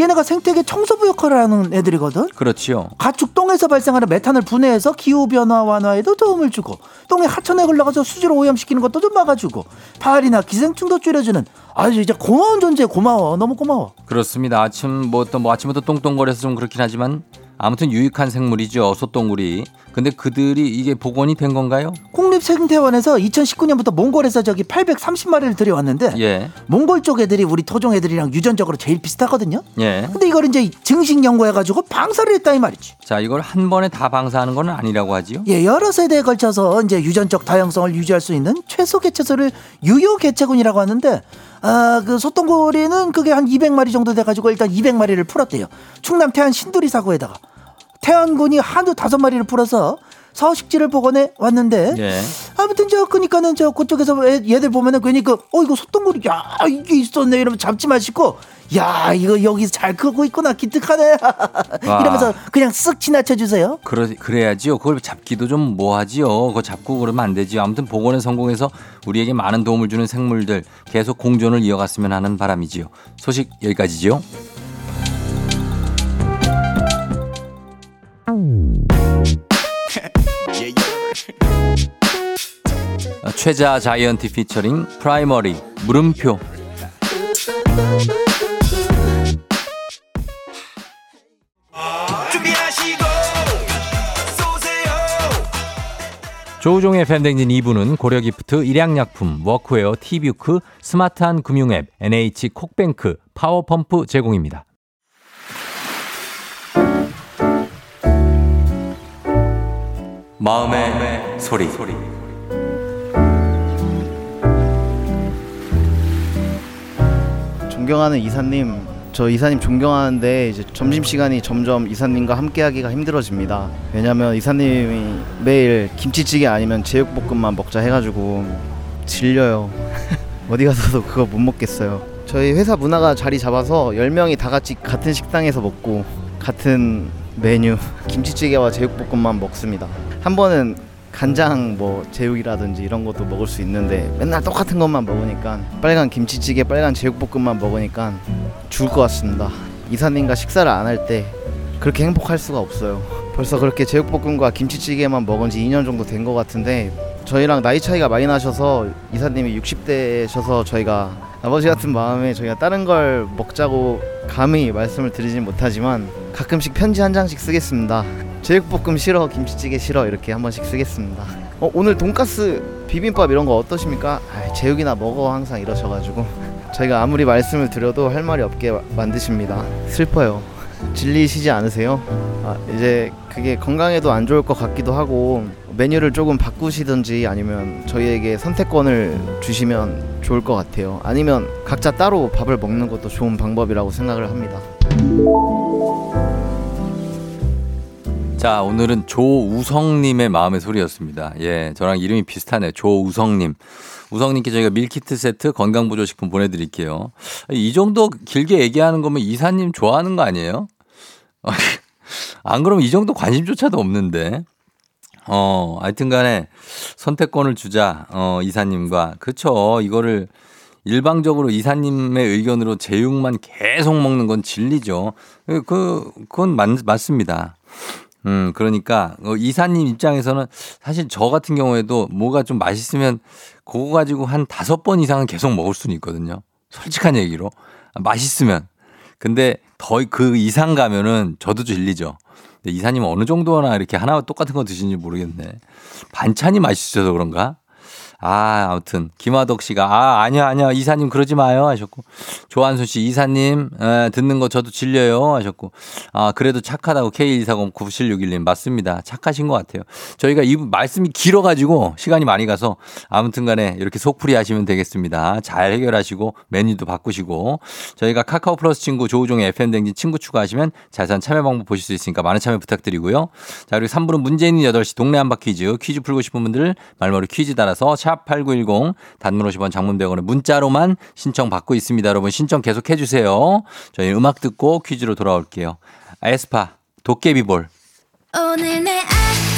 얘네가 생태계 청소부 역할을 하는 애들이거든. 그렇지요. 가축 똥에서 발생하는 메탄을 분해해서 기후 변화 완화에도 도움을 주고 똥의 하천에 흘러가서 수지로 오염시키는 것도 좀 막아주고 파리나 기생충도 줄여주는 아주 이제 고마운 존재 고마워 너무 고마워. 그렇습니다. 아침 뭐또뭐 아침부터 똥똥거려서 좀 그렇긴 하지만 아무튼 유익한 생물이죠. 소똥구리. 근데 그들이 이게 복원이 된 건가요? 국립생태원에서 2019년부터 몽골에서 저기 830마리를 들여왔는데 예. 몽골 쪽 애들이 우리 토종 애들이랑 유전적으로 제일 비슷하거든요. 예. 근데 이걸 이제 증식 연구해 가지고 방사를 했다 이 말이지. 자, 이걸 한 번에 다 방사하는 건 아니라고 하지요. 예, 여러 세대에 걸쳐서 이제 유전적 다양성을 유지할 수 있는 최소 개체수를 유효 개체군이라고 하는데 아, 그 소똥고리는 그게 한 200마리 정도 돼가지고 일단 200마리를 풀었대요. 충남 태안 신두리 사고에다가 태안군이 한두 다섯 마리를 풀어서 서식지를 복원해 왔는데 예. 아무튼 저 그니까는 저 그쪽에서 애, 얘들 보면은 괜히 그어 이거 소똥구리 야 이게 있었네 이러면 잡지 마시고 야 이거 여기서 잘 크고 있구나 기특하네 <laughs> 이러면서 그냥 쓱 지나쳐 주세요. 그러, 그래야지요. 그걸 잡기도 좀 뭐하지요. 그거 잡고 그러면 안 되지요. 아무튼 복원에 성공해서 우리에게 많은 도움을 주는 생물들 계속 공존을 이어갔으면 하는 바람이지요. 소식 여기까지지요. 최자 자이언티 피처링 프라이머리 물음표 조우종의 FM 댕진 2부는 고려기프트, 일양약품, 워크웨어, 티뷰크, 스마트한 금융앱, NH 콕뱅크, 파워펌프 제공입니다. 마음의, 소리. 존경하는 이사님, 저 이사님 존경하는데 이제 점심 시간이 점점 이사님과 함께하기가 힘들어집니다. 왜냐면 이사님이 매일 김치찌개 아니면 제육볶음만 먹자 해가지고 질려요. <laughs> 어디 가서도 그거 못 먹겠어요. 저희 회사 문화가 자리 잡아서 10명이 다 같이 같은 식당에서 먹고 같은 메뉴 <laughs> 김치찌개와 제육볶음만 먹습니다. 한 번은 간장 뭐 제육이라든지 이런 것도 먹을 수 있는데 맨날 똑같은 것만 먹으니까 빨간 김치찌개 빨간 제육볶음만 먹으니까 죽을 것 같습니다 이사님과 식사를 안 할 때 그렇게 행복할 수가 없어요 벌써 그렇게 제육볶음과 김치찌개만 먹은 지 2년 정도 된 것 같은데 저희랑 나이 차이가 많이 나셔서 이사님이 60대셔서 저희가 아버지 같은 마음에 저희가 다른 걸 먹자고 감히 말씀을 드리진 못하지만 가끔씩 편지 한 장씩 쓰겠습니다. 제육볶음 싫어, 김치찌개 싫어 이렇게 한 번씩 쓰겠습니다. 어, 오늘 돈가스, 비빔밥 이런 거 어떠십니까? 아, 제육이나 먹어 항상 이러셔가지고 <laughs> 저희가 아무리 말씀을 드려도 할 말이 없게 마- 만드십니다. 슬퍼요. 질리시지 않으세요? 아, 이제 그게 건강에도 안 좋을 것 같기도 하고 메뉴를 조금 바꾸시든지 아니면 저희에게 선택권을 주시면 좋을 것 같아요. 아니면 각자 따로 밥을 먹는 것도 좋은 방법이라고 생각을 합니다. 자, 오늘은 조우성님의 마음의 소리였습니다. 예, 저랑 이름이 비슷하네요. 조우성님. 우성님께 저희가 밀키트 세트 건강보조식품 보내드릴게요. 이 정도 길게 얘기하는 거면 이사님 좋아하는 거 아니에요? <laughs> 안 그러면 이 정도 관심조차도 없는데. 어, 하여튼 간에 선택권을 주자, 어, 이사님과. 그쵸. 이거를 일방적으로 이사님의 의견으로 제육만 계속 먹는 건 진리죠. 그, 그건 맞, 맞습니다. 음, 그러니까 어, 이사님 입장에서는 사실 저 같은 경우에도 뭐가 좀 맛있으면 그거 가지고 한 다섯 번 이상은 계속 먹을 수는 있거든요. 솔직한 얘기로. 아, 맛있으면. 근데 더 그 이상 가면은 저도 질리죠. 이사님 어느 정도나 이렇게 하나와 똑같은 거 드시는지 모르겠네. 반찬이 맛있어서 그런가? 아, 아무튼 김화덕 씨가 아, 아니요, 아니요. 이사님 그러지 마요 하셨고. 조한순 씨 이사님 에, 듣는 거 저도 질려요 하셨고. 아, 그래도 착하다고 K1409761 님 맞습니다. 착하신 것 같아요. 저희가 이 말씀이 길어 가지고 시간이 많이 가서 아무튼 간에 이렇게 속풀이 하시면 되겠습니다. 잘 해결하시고 메뉴도 바꾸시고 저희가 카카오 플러스 친구 조우종의 FM 댕진 친구 추가하시면 자세한 참여 방법 보실 수 있으니까 많은 참여 부탁드리고요. 자, 그리고 3부는 문제 있는 8시 동네 한바 퀴즈 퀴즈 풀고 싶은 분들 말머리 퀴즈 따라서 샵 8910 단문 50원 장문 100원에 문자로만 신청 받고 있습니다. 여러분 신청 계속 해주세요. 저희 음악 듣고 퀴즈로 돌아올게요. 에스파 도깨비볼 오늘 내 아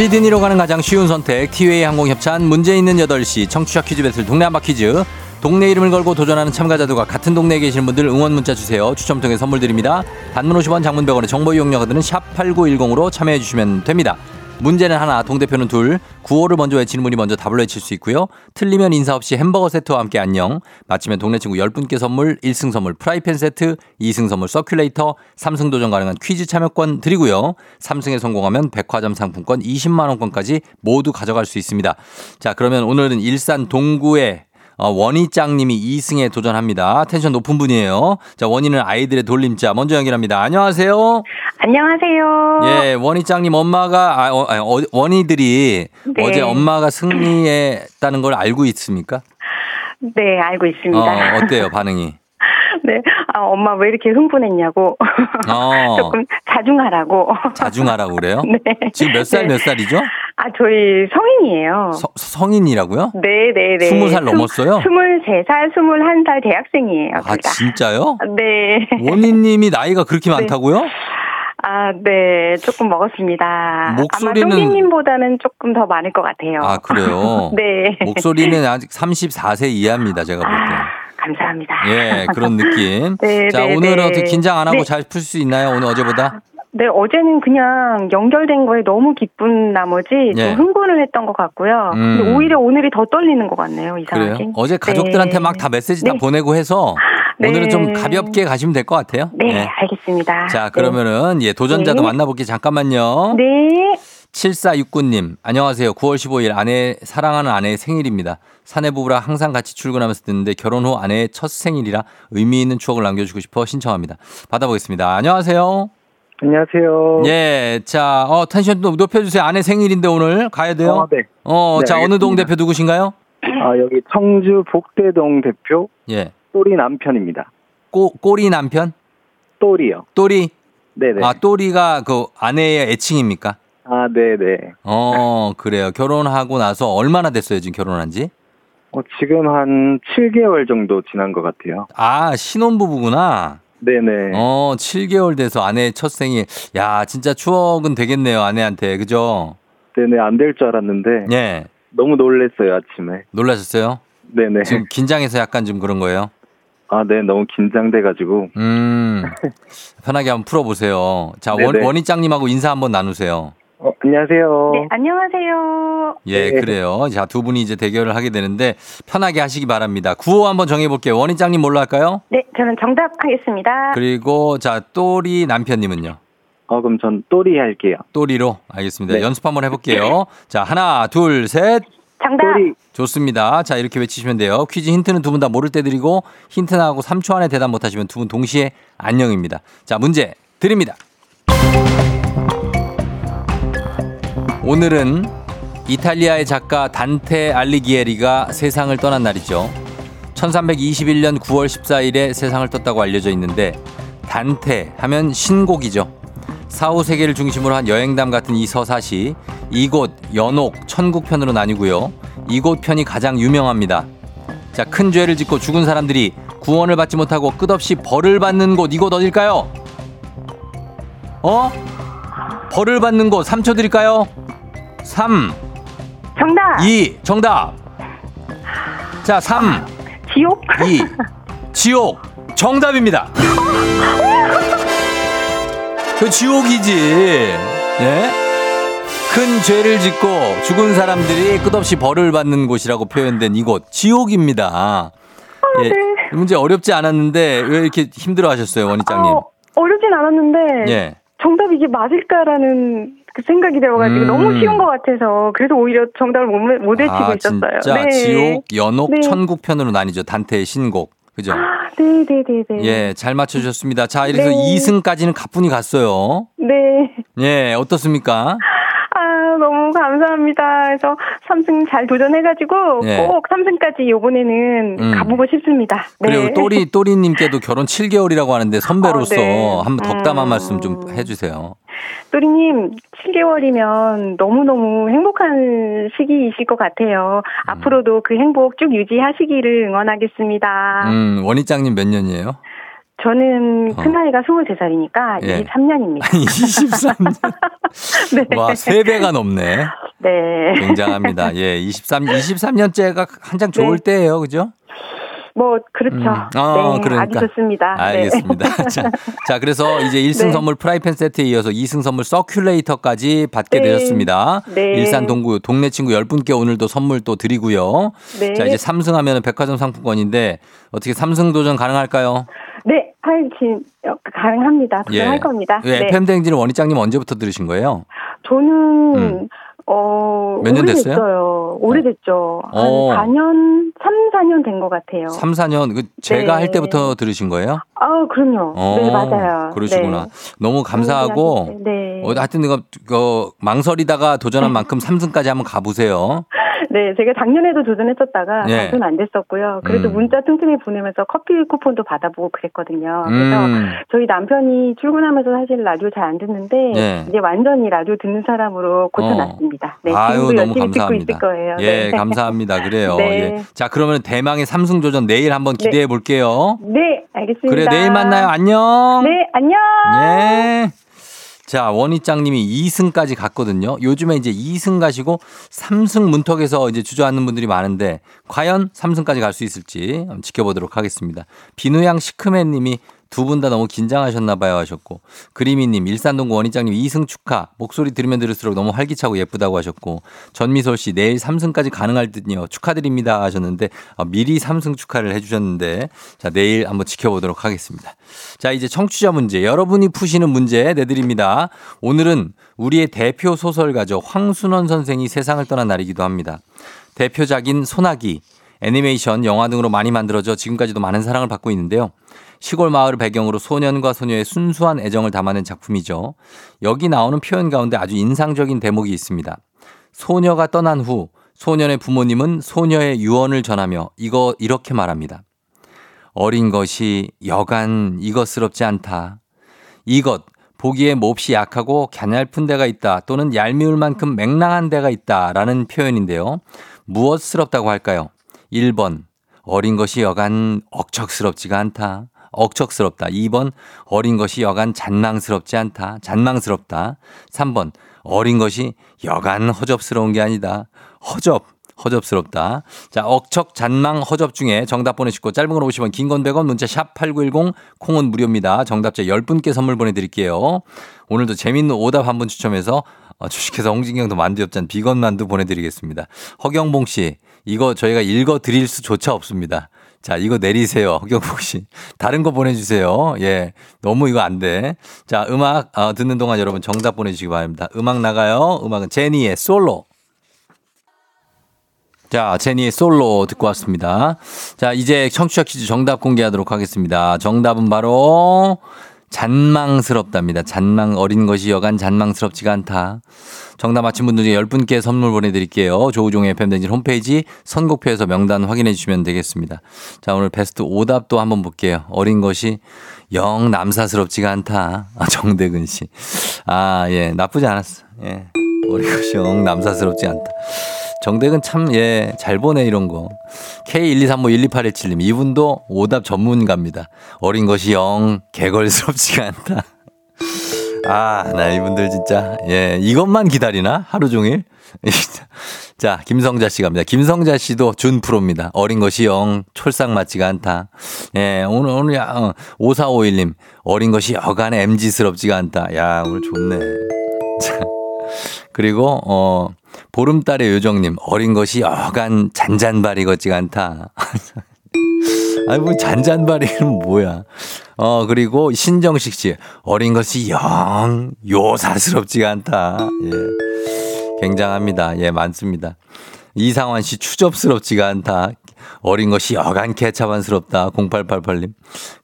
시드니로 가는 가장 쉬운 선택 티웨이 항공 협찬 문제 있는 8시 청취자 퀴즈 배틀 동네 한바 퀴즈. 동네 이름을 걸고 도전하는 참가자들과 같은 동네에 계시는 분들 응원 문자 주세요. 추첨 통해 선물 드립니다. 단문 50원 장문 100원의 정보 이용료가 드는 샵 8910으로 참여해 주시면 됩니다 문제는 하나 동대표는 둘. 구호를 먼저 외치는 분이 먼저 답을 외칠 수 있고요. 틀리면 인사 없이 햄버거 세트와 함께 안녕. 맞히면 동네 친구 10분께 선물 1승 선물 프라이팬 세트 2승 선물 서큘레이터 3승 도전 가능한 퀴즈 참여권 드리고요. 3승에 성공하면 백화점 상품권 20만 원권까지 모두 가져갈 수 있습니다. 자 그러면 오늘은 일산 동구의 어, 원희짱님이 2승에 도전합니다. 텐션 높은 분이에요. 자, 원희는 아이들의 돌림자. 먼저 연결합니다. 안녕하세요. 안녕하세요. 예, 원희짱님 엄마가, 아, 어, 어, 원희들이 네. 어제 엄마가 승리했다는 걸 알고 있습니까? 네, 알고 있습니다. 어, 어때요, 반응이? 네. 아, 엄마 왜 이렇게 흥분했냐고. 어, <laughs> 조금 자중하라고. 자중하라고 그래요? <laughs> 네. 지금 몇 살, 네. 몇 살이죠? 아, 저희 성인이에요. 서- 성인이라고요? 네, 네, 네. 스무 살 넘었어요? 23살, 21살 대학생이에요. 아, 둘 다. 진짜요? 네. 원희님이 나이가 그렇게 많다고요? 아, 네. 조금 먹었습니다. 목소리는- 아마 성빈님보다는 조금 더 많을 것 같아요. 아, 그래요? <laughs> 네. 목소리는 아직 34세 이하입니다, 제가 볼 때. 아, 감사합니다. 예, 그런 느낌. <laughs> 네, 자, 네, 오늘은 네. 어떻게 긴장 안 하고 네. 잘풀 수 있나요? 오늘 어제보다? 네, 어제는 그냥 연결된 거에 너무 기쁜 나머지 예. 좀 흥분을 했던 것 같고요. 음. 근데 오히려 오늘이 더 떨리는 것 같네요, 이상하게. 그래요? 어제 가족들한테 네. 막다 메시지 다 네. 보내고 해서 네. 오늘은 좀 가볍게 가시면 될 것 같아요. 네, 예. 알겠습니다. 자, 그러면은 예, 도전자도 네. 만나볼게요. 잠깐만요. 네. 네. 7469님, 안녕하세요. 9월 15일 아내, 사랑하는 아내의 생일입니다. 사내 부부라 항상 같이 출근하면서 듣는데 결혼 후 아내의 첫 생일이라 의미 있는 추억을 남겨주고 싶어 신청합니다. 받아보겠습니다. 안녕하세요. 안녕하세요. 예, 자, 어, 텐션 좀 높여주세요. 아내 생일인데 오늘 가야 돼요? 어, 네. 어, 네, 자, 어느 동 알겠습니다. 대표 누구신가요? 아, 여기 청주 복대동 대표 예. 또리 남편입니다. 꼬, 꼬리 남편? 또리요. 또리? 네네. 아, 또리가 그 아내의 애칭입니까? 아, 네네. 어, 그래요. 결혼하고 나서 얼마나 됐어요, 지금 결혼한 지? 어, 지금 한 7개월 정도 지난 것 같아요. 아, 신혼부부구나. 네네. 어, 7개월 돼서 아내의 첫 생일. 야, 진짜 추억은 되겠네요, 아내한테. 그죠? 네네, 안 될 줄 알았는데 예. 너무 놀랬어요, 아침에. 놀라셨어요? 네네. 지금 긴장해서 약간 좀 그런 거예요? 아, 네, 너무 긴장돼가지고. 음, <laughs> 편하게 한번 풀어보세요. 자, 원. 원희짱님하고 인사 한번 나누세요. 어, 안녕하세요. 네, 안녕하세요. 예, 네. 그래요. 자, 두 분이 이제 대결을 하게 되는데 편하게 하시기 바랍니다. 구호 한번 정해볼게요. 원희짱님 뭘로 할까요? 네, 저는 정답 하겠습니다. 그리고 자, 또리 남편님은요? 어, 그럼 전 또리 할게요. 또리로 알겠습니다. 네. 연습 한번 해볼게요. 자, 하나, 둘, 셋. 정답. 또리. 좋습니다. 자, 이렇게 외치시면 돼요. 퀴즈 힌트는 두 분 다 모를 때 드리고 힌트 나하고 3초 안에 대답 못하시면 두 분 동시에 안녕입니다. 자, 문제 드립니다. 오늘은 이탈리아의 작가 단테 알리기에리가 세상을 떠난 날이죠. 1321년 9월 14일에 세상을 떴다고 알려져 있는데 단테 하면 신곡이죠. 사후 세계를 중심으로 한 여행담 같은 이 서사시 이곳 연옥 천국편으로 나뉘고요. 이곳 편이 가장 유명합니다. 자, 큰 죄를 짓고 죽은 사람들이 구원을 받지 못하고 끝없이 벌을 받는 곳 이곳 어딜까요? 어? 벌을 받는 곳 3초 드릴까요? 3 정답. 2 정답. 자, 3 지옥. 2 지옥 정답입니다. 그 지옥이지. 예? 큰 죄를 짓고 죽은 사람들이 끝없이 벌을 받는 곳이라고 표현된 이곳 지옥입니다. 예. 이 문제 어렵지 않았는데 왜 이렇게 힘들어 하셨어요, 원희장님? 어, 어렵진 않았는데 예. 정답 이 게 맞을까라는 그 생각이 들어가지고 음. 너무 쉬운 것 같아서 그래서 오히려 정답을 못, 못 외치고 아, 있었어요. 진짜 지옥, 연옥, 네. 천국 편으로 나뉘죠. 단테의 신곡. 그죠? 아, 네, 네, 네, 네. 예, 잘 맞춰 주셨습니다. 자, 이래서 네. 2승까지는 가뿐히 갔어요. 네. 예, 어떻습니까? 감사합니다. 그래서 3승 잘 도전해가지고 예. 꼭 3승까지 요번에는 음. 가보고 싶습니다. 네. 그리고 또리, 또리님께도 결혼 7개월이라고 하는데 선배로서 아, 네. 한번 덕담 한 음. 말씀 좀 해주세요. 또리님 7개월이면 너무너무 행복한 시기이실 것 같아요. 음. 앞으로도 그 행복 쭉 유지하시기를 응원하겠습니다. 음, 원희장님 몇 년이에요? 저는 어. 큰아이가 23살이니까 예. 23년입니다. 23년. <laughs> 네. 와, 세배가 넘네. 네. 굉장합니다. 예, 23, 23년째가 한창 좋을 네. 때예요 그죠? 뭐 그렇죠. 음. 어, 네, 그러니까. 아주 좋습니다. 네. 알겠습니다. <laughs> 자, 자, 그래서 이제 1승 네. 선물 프라이팬 세트에 이어서 2승 선물 서큘레이터까지 받게 네. 되셨습니다. 네. 일산 동구 동네 친구 10분께 오늘도 선물 또 드리고요. 네. 자, 이제 3승 하면 백화점 상품권인데 어떻게 3승 도전 가능할까요? 네, 할 진, 어, 가능합니다. 도전할 겁니다. 예, 네. FM 대행진을 원희장님 언제부터 들으신 거예요? 저는 음. 어 몇 년 됐어요? 오래됐죠. 어. 한 4년, 3, 4년 된 것 같아요. 3, 4년 그 제가 네. 할 때부터 들으신 거예요? 아, 그럼요. 네, 맞아요. 그러시구나. 네. 너무 감사하고 네. 어, 하여튼 이거 그 망설이다가 도전한 만큼 3승까지 한번 가보세요. <laughs> 네, 제가 작년에도 도전했었다가 예. 당선 안 됐었고요. 그래도 음. 문자 틈틈이 보내면서 커피 쿠폰도 받아보고 그랬거든요. 그래서 음. 저희 남편이 출근하면서 사실 라디오 잘 안 듣는데 네. 이제 완전히 라디오 듣는 사람으로 고쳐놨습니다. 네, 아유, 너무 감사합니다. 있을 거예요. 예, 네. 감사합니다. 그래요. <laughs> 네. 예. 자, 그러면 대망의 삼승 도전 내일 한번 기대해 볼게요. 네, 알겠습니다. 그래, 내일 만나요. 안녕. 네, 안녕. 예. 자, 원희짱님이 2승까지 갔거든요. 요즘에 이제 2승 가시고 3승 문턱에서 이제 주저앉는 분들이 많은데 과연 3승까지 갈 수 있을지 지켜보도록 하겠습니다. 비누양 시크맨님이 두 분 다 너무 긴장하셨나 봐요 하셨고 그리미님 일산동구 원희짱님 2승 축하 목소리 들으면 들을수록 너무 활기차고 예쁘다고 하셨고 전미솔 씨 내일 3승까지 가능할 듯요 축하드립니다 하셨는데 아, 미리 3승 축하를 해주셨는데 자 내일 한번 지켜보도록 하겠습니다. 자 이제 청취자 문제 여러분이 푸시는 문제 내드립니다. 오늘은 우리의 대표 소설가죠 황순원 선생이 세상을 떠난 날이기도 합니다. 대표작인 소나기 애니메이션, 영화 등으로 많이 만들어져 지금까지도 많은 사랑을 받고 있는데요. 시골 마을을 배경으로 소년과 소녀의 순수한 애정을 담아낸 작품이죠. 여기 나오는 표현 가운데 아주 인상적인 대목이 있습니다. 소녀가 떠난 후 소년의 부모님은 소녀의 유언을 전하며 이거 이렇게 말합니다. 어린 것이 여간 이것스럽지 않다. 이것 보기에 몹시 약하고 갸냘픈 데가 있다 또는 얄미울 만큼 맹랑한 데가 있다 라는 표현인데요. 무엇스럽다고 할까요? 1번 어린 것이 여간 억척스럽지가 않다. 억척스럽다. 2번 어린 것이 여간 잔망스럽지 않다. 잔망스럽다. 3번 어린 것이 여간 허접스러운 게 아니다. 허접 허접스럽다. 자, 억척, 잔망, 허접 중에 정답 보내시고 짧은 건 50원, 긴 건 100원, 문자 샵 8910, 콩은 무료입니다. 정답자 10분께 선물 보내드릴게요. 오늘도 재밌는 오답 한 분 추첨해서 어, 주식회사 홍진경도 만두엽찬 비건 만두 보내드리겠습니다. 허경봉 씨, 이거 저희가 읽어 드릴 수조차 없습니다. 자, 이거 내리세요. 허경봉 씨. 다른 거 보내주세요. 예. 너무 이거 안 돼. 자, 음악 어, 듣는 동안 여러분 정답 보내주시기 바랍니다. 음악 나가요. 음악은 제니의 솔로. 자, 제니의 솔로 듣고 왔습니다. 자, 이제 청취자 퀴즈 정답 공개하도록 하겠습니다. 정답은 바로 잔망스럽답니다. 잔망 어린 것이 여간 잔망스럽지가 않다. 정답 맞힌 분들 중에 10분께 선물 보내드릴게요. 조우종의 팬데진 홈페이지 선곡표에서 명단 확인해 주시면 되겠습니다. 자, 오늘 베스트 오답도 한번 볼게요. 어린 것이 영 남사스럽지가 않다. 아, 정대근 씨. 아, 예. 나쁘지 않았어. 예. 어린 것이 영 남사스럽지 않다. 정대근 참, 예, 잘 보내, 이런 거. K123512817님, 이분도 오답 전문가입니다. 어린 것이 영 개걸스럽지가 않다. 아, 나 이분들 진짜, 예, 이것만 기다리나? 하루 종일? <laughs> 자, 김성자 씨 갑니다. 김성자 씨도 준 프로입니다. 어린 것이 영 촐싹 맞지가 않다. 예, 오늘, 오늘, 야, 어, 5451님, 어린 것이 여간 MG스럽지가 않다. 야, 오늘 좋네. 자, 그리고, 어, 보름달의 요정님, 어린 것이 여간 잔잔바리 같지가 않다. <laughs> 아니, 뭐, 잔잔바리는 뭐야. 어, 그리고 신정식 씨, 어린 것이 영 요사스럽지가 않다. 예. 굉장합니다. 예, 많습니다. 이상환 씨, 추접스럽지가 않다. 어린 것이 여간 개차반스럽다. 0888님.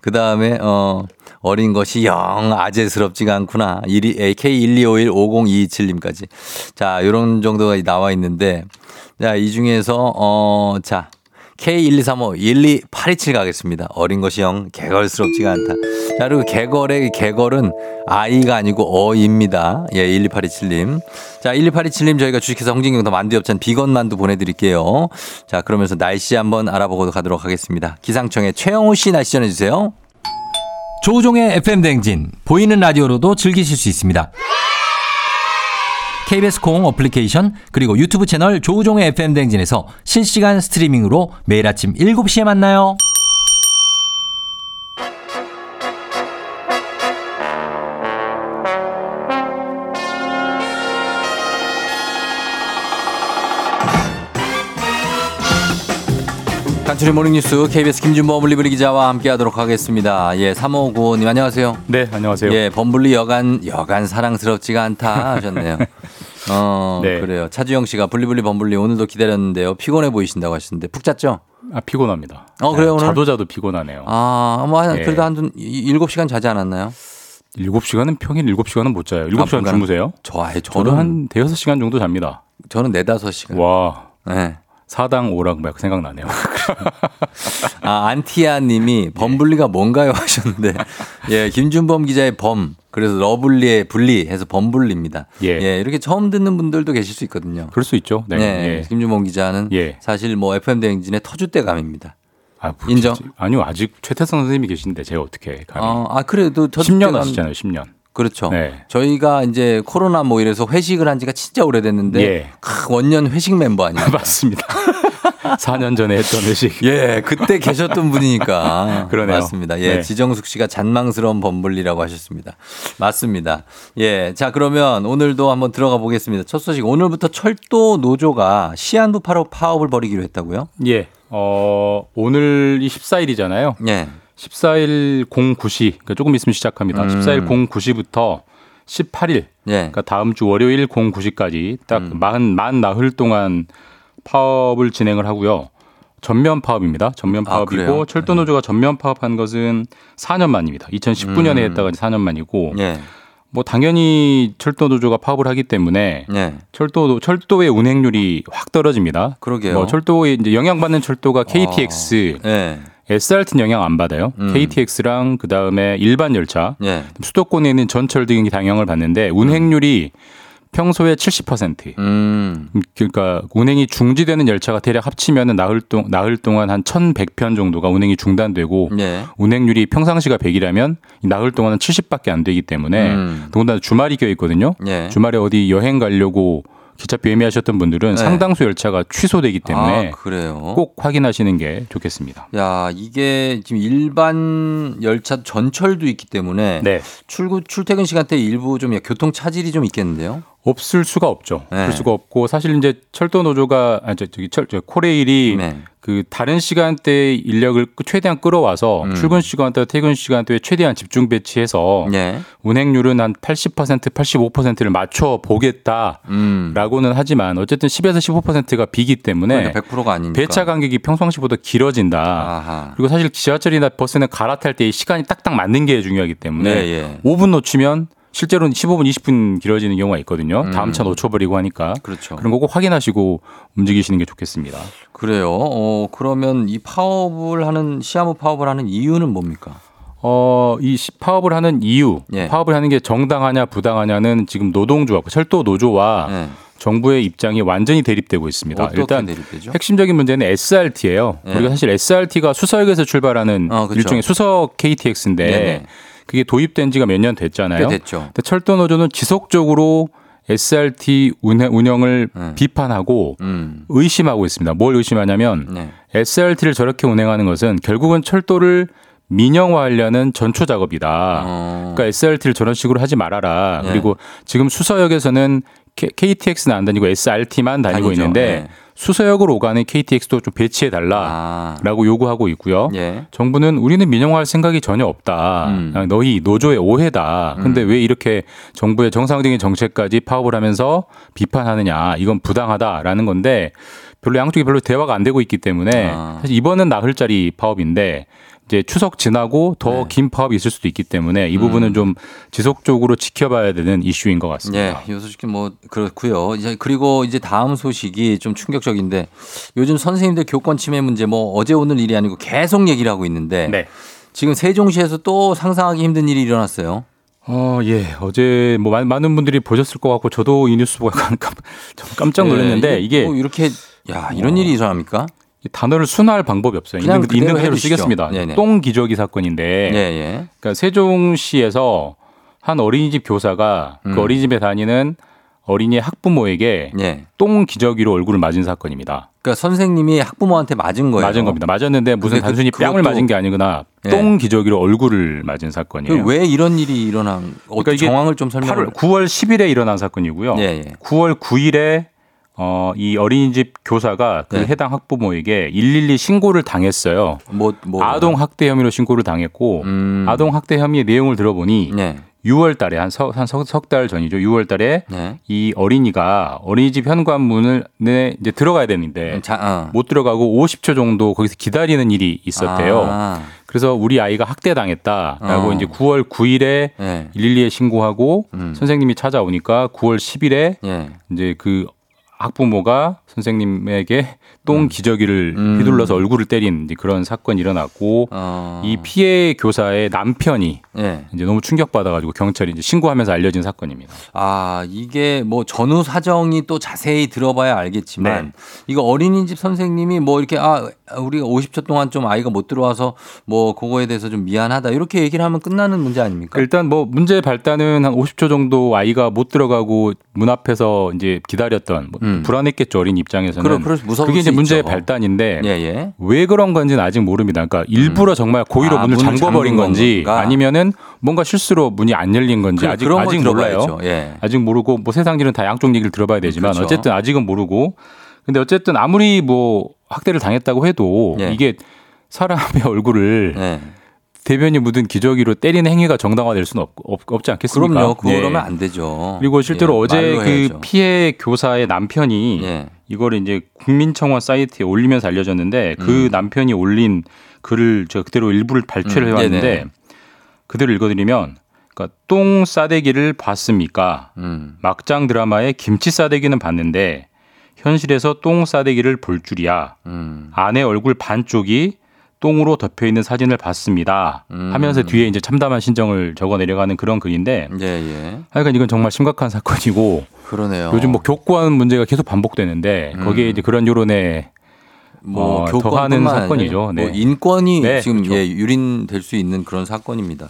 그 다음에, 어, 어린 것이 영 아재스럽지가 않구나. K1251-5027님까지. 자, 요런 정도가 나와 있는데, 자, 이 중에서, 어, 자, K123512827 가겠습니다. 어린 것이 영 게걸스럽지가 않다. 자, 그리고 게걸의 게걸은 아이가 아니고 어입니다. 예, 12827님. 자, 12827님 저희가 주식회사 홍진경 더만두 협찬 비건 만두 보내드릴게요. 자, 그러면서 날씨 한번 알아보고 가도록 하겠습니다. 기상청에 최영호 씨 날씨 전해주세요. 조우종의 FM 댕진 보이는 라디오로도 즐기실 수 있습니다. KBS 콩 어플리케이션 그리고 유튜브 채널 조우종의 FM 댕진에서 실시간 스트리밍으로 매일 아침 7시에 만나요. 간추린 모닝뉴스 KBS 김준범 블리블리 기자와 함께하도록 하겠습니다. 예, 359님 안녕하세요. 네, 안녕하세요. 예, 범블리 여간 여간 사랑스럽지가 않다 하셨네요. <laughs> 어, 네. 그래요. 차주영 씨가 블리블리 범블리 오늘도 기다렸는데요. 피곤해 보이신다고 하시는데 푹 잤죠? 아, 피곤합니다. 어, 그래요, 오늘? 자도 자도 피곤하네요. 아, 뭐 한, 예. 그래도 한 7시간 자지 않았나요? 일곱 시간은 평일 일곱 시간은 못 자요. 일곱 시간 분간- 주무세요? 저 아예 저는 저는 한 대여섯 시간 정도 잡니다. 저는 4, 5시간. 와, 네. 사당 오락 막 생각나네요. <laughs> 아, 안티아 님이 범블리가 뭔가요 <laughs> 하셨는데 예, 김준범 기자의 범 그래서 lovely의 블리 해서 범블리입니다. 예. 이렇게 처음 듣는 분들도 계실 수 있거든요. 그럴 수 있죠. 네. 네. 예. 김준범 기자는 예. 사실 뭐 FM 대행진의 터줏대감입니다. 아, 뭐 인정. 아니요, 아직 최태성 선생님이 계신데 제가 어떻게 감히. 어, 아 그래도 10년 터줏대감- 하시잖아요, 10년. 그렇죠. 네. 저희가 이제 코로나 뭐 이래서 회식을 한 지가 진짜 오래됐는데 예. 크, 원년 회식 멤버 아닙니까? <laughs> 맞습니다. <laughs> 4년 전에 했던 회식. 예, 그때 계셨던 분이니까. <laughs> 그러네요. 맞습니다. 예, 네. 지정숙 씨가 잔망스러운 범블리라고 하셨습니다. 맞습니다. 예, 자, 그러면 오늘도 한번 들어가 보겠습니다. 첫 소식. 오늘부터 철도 노조가 시한부 파업, 파업을 벌이기로 했다고요? 예. 어, 오늘이 14일이잖아요. 예. 14일 09시, 그러니까 조금 있으면 시작합니다. 음. 14일 09시부터 18일, 예. 그러니까 다음 주 월요일 09시까지 딱 음. 만, 만 나흘 동안 파업을 진행을 하고요. 전면 파업입니다. 전면 아? 파업이고 철도 노조가 전면 파업한 것은 4년 만입니다. 2019년에 음. 했다가 4년 만이고 예. 뭐 당연히 철도 노조가 파업을 하기 때문에 예. 철도 철도의 운행률이 확 떨어집니다. 그러게요. 뭐 철도에 이제 영향받는 철도가 KTX, 예. SRT는 영향 안 받아요. 음. KTX랑 그 다음에 일반 열차, 예. 수도권에 있는 전철 등이 당영을 받는데 운행률이 평소에 70%. 음. 그러니까 운행이 중지되는 열차가 대략 합치면은 나흘 동 나흘 동안 한 1,100편 정도가 운행이 중단되고 예. 운행률이 평상시가 100이라면 나흘 동안은 70밖에 안 되기 때문에 음. 더군다나 주말이 껴 있거든요. 예. 주말에 어디 여행 가려고 기차표 예매하셨던 분들은 네. 상당수 열차가 취소되기 때문에 아. 꼭 확인하시는 게 좋겠습니다. 야, 이게 지금 일반 열차 전철도 있기 때문에 네. 출구 출퇴근 시간대 일부 좀 교통 차질이 좀 있겠는데요. 없을 수가 없죠. 네. 없을 수가 없고 사실 이제 철도 노조가 아 저, 저기 철 저, 코레일이 네. 그 다른 시간대에 인력을 최대한 끌어와서 음. 출근 시간대, 퇴근 시간대에 최대한 집중 배치해서 예. 운행률은 한 80% 85%를 맞춰 보겠다라고는 음. 하지만 어쨌든 10에서 15%가 비기 때문에 그러니까 100%가 아니니까. 배차 간격이 평상시보다 길어진다. 아하. 그리고 사실 지하철이나 버스는 갈아탈 때이 시간이 딱딱 맞는 게 중요하기 때문에 네, 예. 5분 놓치면 실제로는 15분, 20분 길어지는 경우가 있거든요. 음. 다음 차 놓쳐버리고 하니까. 그렇죠. 그런 거 꼭 확인하시고 움직이시는 게 좋겠습니다. 그래요. 어, 그러면 이 파업을 하는 시아무 파업을 하는 이유는 뭡니까? 어, 이 시- 파업을 하는 이유, 예. 파업을 하는 게 정당하냐 부당하냐는 지금 노동조합, 철도 노조와 네. 정부의 입장이 완전히 대립되고 있습니다. 일단 대립되죠? 핵심적인 문제는 SRT예요. 예. 우리가 사실 SRT가 수서역에서 출발하는 어, 그렇죠. 일종의 수석 KTX인데 네네. 그게 도입된 지가 몇 년 됐잖아요. 꽤 됐죠. 근데 철도 노조는 지속적으로 SRT 운영을 음. 비판하고 음. 의심하고 있습니다. 뭘 의심하냐면 네. SRT를 저렇게 운행하는 것은 결국은 철도를 민영화하려는 전초 작업이다. 어. 그러니까 SRT를 저런 식으로 하지 말아라. 네. 그리고 지금 수서역에서는 K- KTX는 안 다니고 SRT만 다니고 다니죠. 있는데 네. 수서역으로 오가는 KTX도 좀 배치해 아. 달라라고 요구하고 있고요. 예. 정부는 우리는 민영화할 생각이 전혀 없다. 음. 그냥 너희 노조의 오해다. 근데 왜 이렇게 정부의 정상적인 정책까지 파업을 하면서 비판하느냐. 이건 부당하다라는 건데 별로 양쪽이 별로 대화가 안 되고 있기 때문에 아. 사실 이번은 나흘짜리 파업인데 이제 추석 지나고 더 네. 긴 파업이 있을 수도 있기 때문에 이 부분은 좀 지속적으로 지켜봐야 되는 이슈인 것 같습니다. 예, 요 소식이 뭐 그렇고요. 이제 그리고 이제 다음 소식이 좀 충격적인데 요즘 선생님들 교권 침해 문제 뭐 어제 오늘 일이 아니고 계속 얘기를 하고 있는데 네. 지금 세종시에서 또 상상하기 힘든 일이 일어났어요. 어, 예. 어제 뭐 많- 많은 분들이 보셨을 것 같고 저도 이 뉴스 보고 약간 깜, 깜짝 놀랐는데 예, 이게 뭐 이렇게 야 이런 일이 일어납니까? 이 단어를 순화할 방법이 없어요. 그냥 있는, 있는 그대로 해주시죠. 쓰겠습니다. 네네. 똥 기저귀 사건인데 예, 예. 그러니까 세종시에서 한 어린이집 교사가 음. 그 어린이집에 다니는 어린이 학부모에게 예. 똥 기저귀로 얼굴을 맞은 사건입니다. 그러니까 선생님이 학부모한테 맞은 거예요. 맞은 겁니다. 맞았는데 무슨 그- 단순히 뺨을 맞은 게 아니구나. 예. 똥 기저귀로 얼굴을 맞은 사건이에요. 그왜 이런 일이 일어난 어떤 그러니까 정황을 좀 설명을 8월 9월 10일에 일어난 사건이고요. 예, 예. 9월 9일에 어, 이 어린이집 교사가 그 네. 해당 학부모에게 112 신고를 당했어요. 뭐, 뭐 아동 학대 혐의로 신고를 당했고 음. 아동 학대 혐의의 내용을 들어보니 네. 6월 달에 한석 달 전이죠. 6월 달에 네. 이 어린이가 어린이집 현관문을 네, 이제 들어가야 되는데 자, 어. 못 들어가고 50초 정도 거기서 기다리는 일이 있었대요. 아, 그래서 우리 아이가 학대당했다라고 어. 이제 9월 9일에 예. 112에 신고하고 음. 선생님이 찾아오니까 9월 10일에 예. 이제 그 학부모가 선생님에게 똥 기저귀를 음. 휘둘러서 얼굴을 때린 그런 사건이 일어났고 어. 이 피해 교사의 남편이 예. 이제 너무 충격받아가지고 경찰이 이제 신고하면서 알려진 사건입니다. 아, 이게 뭐 전후 사정이 또 자세히 들어봐야 알겠지만 네. 이거 어린이집 선생님이 뭐 이렇게 아, 우리가 50초 동안 좀 아이가 못 들어와서 뭐 그거에 대해서 좀 미안하다 이렇게 얘기를 하면 끝나는 문제 아닙니까? 일단 뭐 문제 발단은 한 50초 정도 아이가 못 들어가고 문 앞에서 이제 기다렸던 뭐 음. 불안했겠죠 어린 입장에서는 수- 무서울 그게 이제 수 문제의 있죠. 발단인데 예, 예. 왜 그런 건지는 아직 모릅니다. 그러니까 일부러 정말 고의로 아, 문을 잠궈버린 건지 건가? 아니면은 뭔가 실수로 문이 안 열린 건지 그- 아직 아직 몰라요. 예. 아직 모르고 뭐 세상 일은 다 양쪽 얘기를 들어봐야 되지만 그렇죠. 어쨌든 아직은 모르고 근데 어쨌든 아무리 뭐 학대를 당했다고 해도 예. 이게 사람의 <laughs> 얼굴을 예. 대변이 묻은 기저귀로 때리는 행위가 정당화될 수는 없, 없, 지 않겠습니까? 그럼요. 그거 예. 그러면 안 되죠. 그리고 실제로 예, 어제 그 해야죠. 피해 교사의 남편이 예. 이거를 이제 국민청원 사이트에 올리면서 알려졌는데 그 음. 남편이 올린 글을 제가 그대로 일부를 발췌를 음, 해왔는데 네네. 그대로 읽어드리면 그러니까 똥 싸대기를 봤습니까? 음. 막장 드라마의 김치 싸대기는 봤는데 현실에서 똥 싸대기를 볼 줄이야. 음. 아내 얼굴 반쪽이 똥으로 덮여 있는 사진을 봤습니다. 음. 하면서 뒤에 이제 참담한 심정을 적어 내려가는 그런 글인데 예, 예. 하여간 이건 정말 심각한 사건이고 그러네요. 요즘 뭐 교권 문제가 계속 반복되는데 음. 거기에 이제 그런 여론에 뭐 어, 아니라 사건이죠. 뭐 네. 인권이 네, 지금 그렇죠. 예, 유린될 수 있는 그런 사건입니다.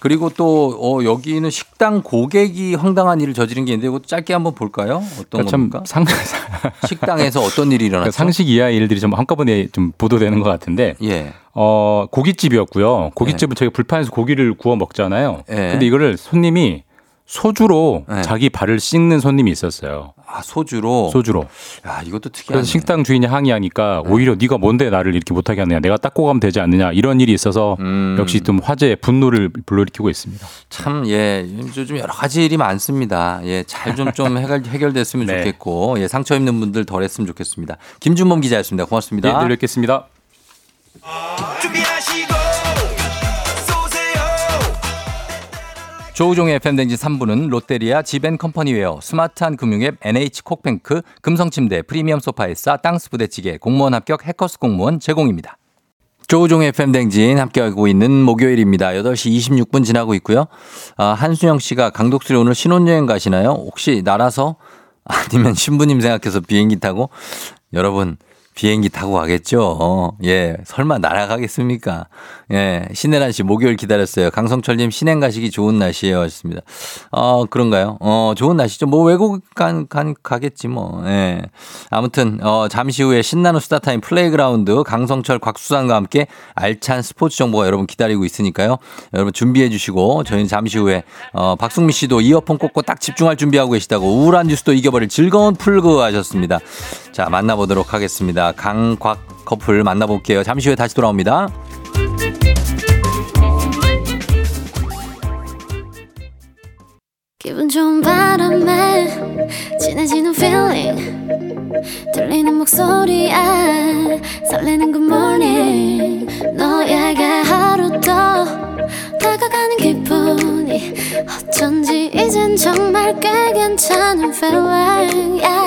그리고 또 어, 여기는 식당 고객이 황당한 일을 저지른 게 있는데 이거 짧게 한번 볼까요? 어떤 그러니까 참 겁니까? 상, <laughs> 식당에서 어떤 일이 일어났죠? 상식 이하 일들이 좀 한꺼번에 좀 보도되는 것 같은데 예. 어 고깃집이었고요. 고깃집은 저희가 불판에서 고기를 구워 먹잖아요. 네. 근데 이거를 손님이 소주로 네. 자기 발을 씻는 손님이 있었어요. 아 소주로. 소주로. 야 이것도 특이하네. 그래서 식당 주인이 항의하니까 네. 오히려 네가 뭔데 나를 이렇게 못하게 하느냐 내가 닦고 가면 되지 않느냐 이런 일이 있어서 음. 역시 좀 화제 분노를 불러일으키고 있습니다. 참, 예, 요즘 여러 가지 일이 많습니다. 예, 잘 좀 좀 <laughs> 해결, 해결됐으면 네. 좋겠고, 예, 상처 입는 분들 덜 했으면 좋겠습니다. 김준범 기자였습니다. 고맙습니다. 네, 내일 뵙겠습니다. 조우종의 FM댕진 3부는 롯데리아 지벤컴퍼니웨어, 스마트한 금융앱 NH콕뱅크, 금성침대, 프리미엄 소파에싸, 땅스 부대찌개, 공무원 합격 해커스 공무원 제공입니다. 조우종의 FM댕진 함께하고 있는 목요일입니다. 8시 26분 지나고 있고요. 아, 한수영 씨가 강독수리 오늘 신혼여행 가시나요? 혹시 날아서? 아니면 신부님 생각해서 비행기 타고? 여러분, 비행기 타고 가겠죠. 예, 설마 날아가겠습니까? 예, 신혜란 씨 목요일 기다렸어요. 강성철님 신행 가시기 좋은 날씨예요. 하셨습니다. 어, 그런가요? 어, 좋은 날씨죠. 뭐 외국 간, 간, 가겠지 뭐. 예. 아무튼, 어, 잠시 후에 신나는 수다타임 플레이그라운드 강성철 곽수산과 함께 알찬 스포츠 정보가 여러분 기다리고 있으니까요. 여러분 준비해 주시고 저희는 잠시 후에 어, 박승미 씨도 이어폰 꽂고 딱 집중할 준비하고 계시다고 우울한 뉴스도 이겨버릴 즐거운 플그 하셨습니다. 자, 만나보도록 하겠습니다. 강곽 커플 만나볼게요. 잠시 후에 다시 돌아옵니다. 기분 좋은 바람에 진해지는 feeling 들리는 목소리에 설레는 good morning 너에게 하루 더 다가가는 기분이 어쩐지 이젠 정말 꽤 괜찮은 feeling yeah.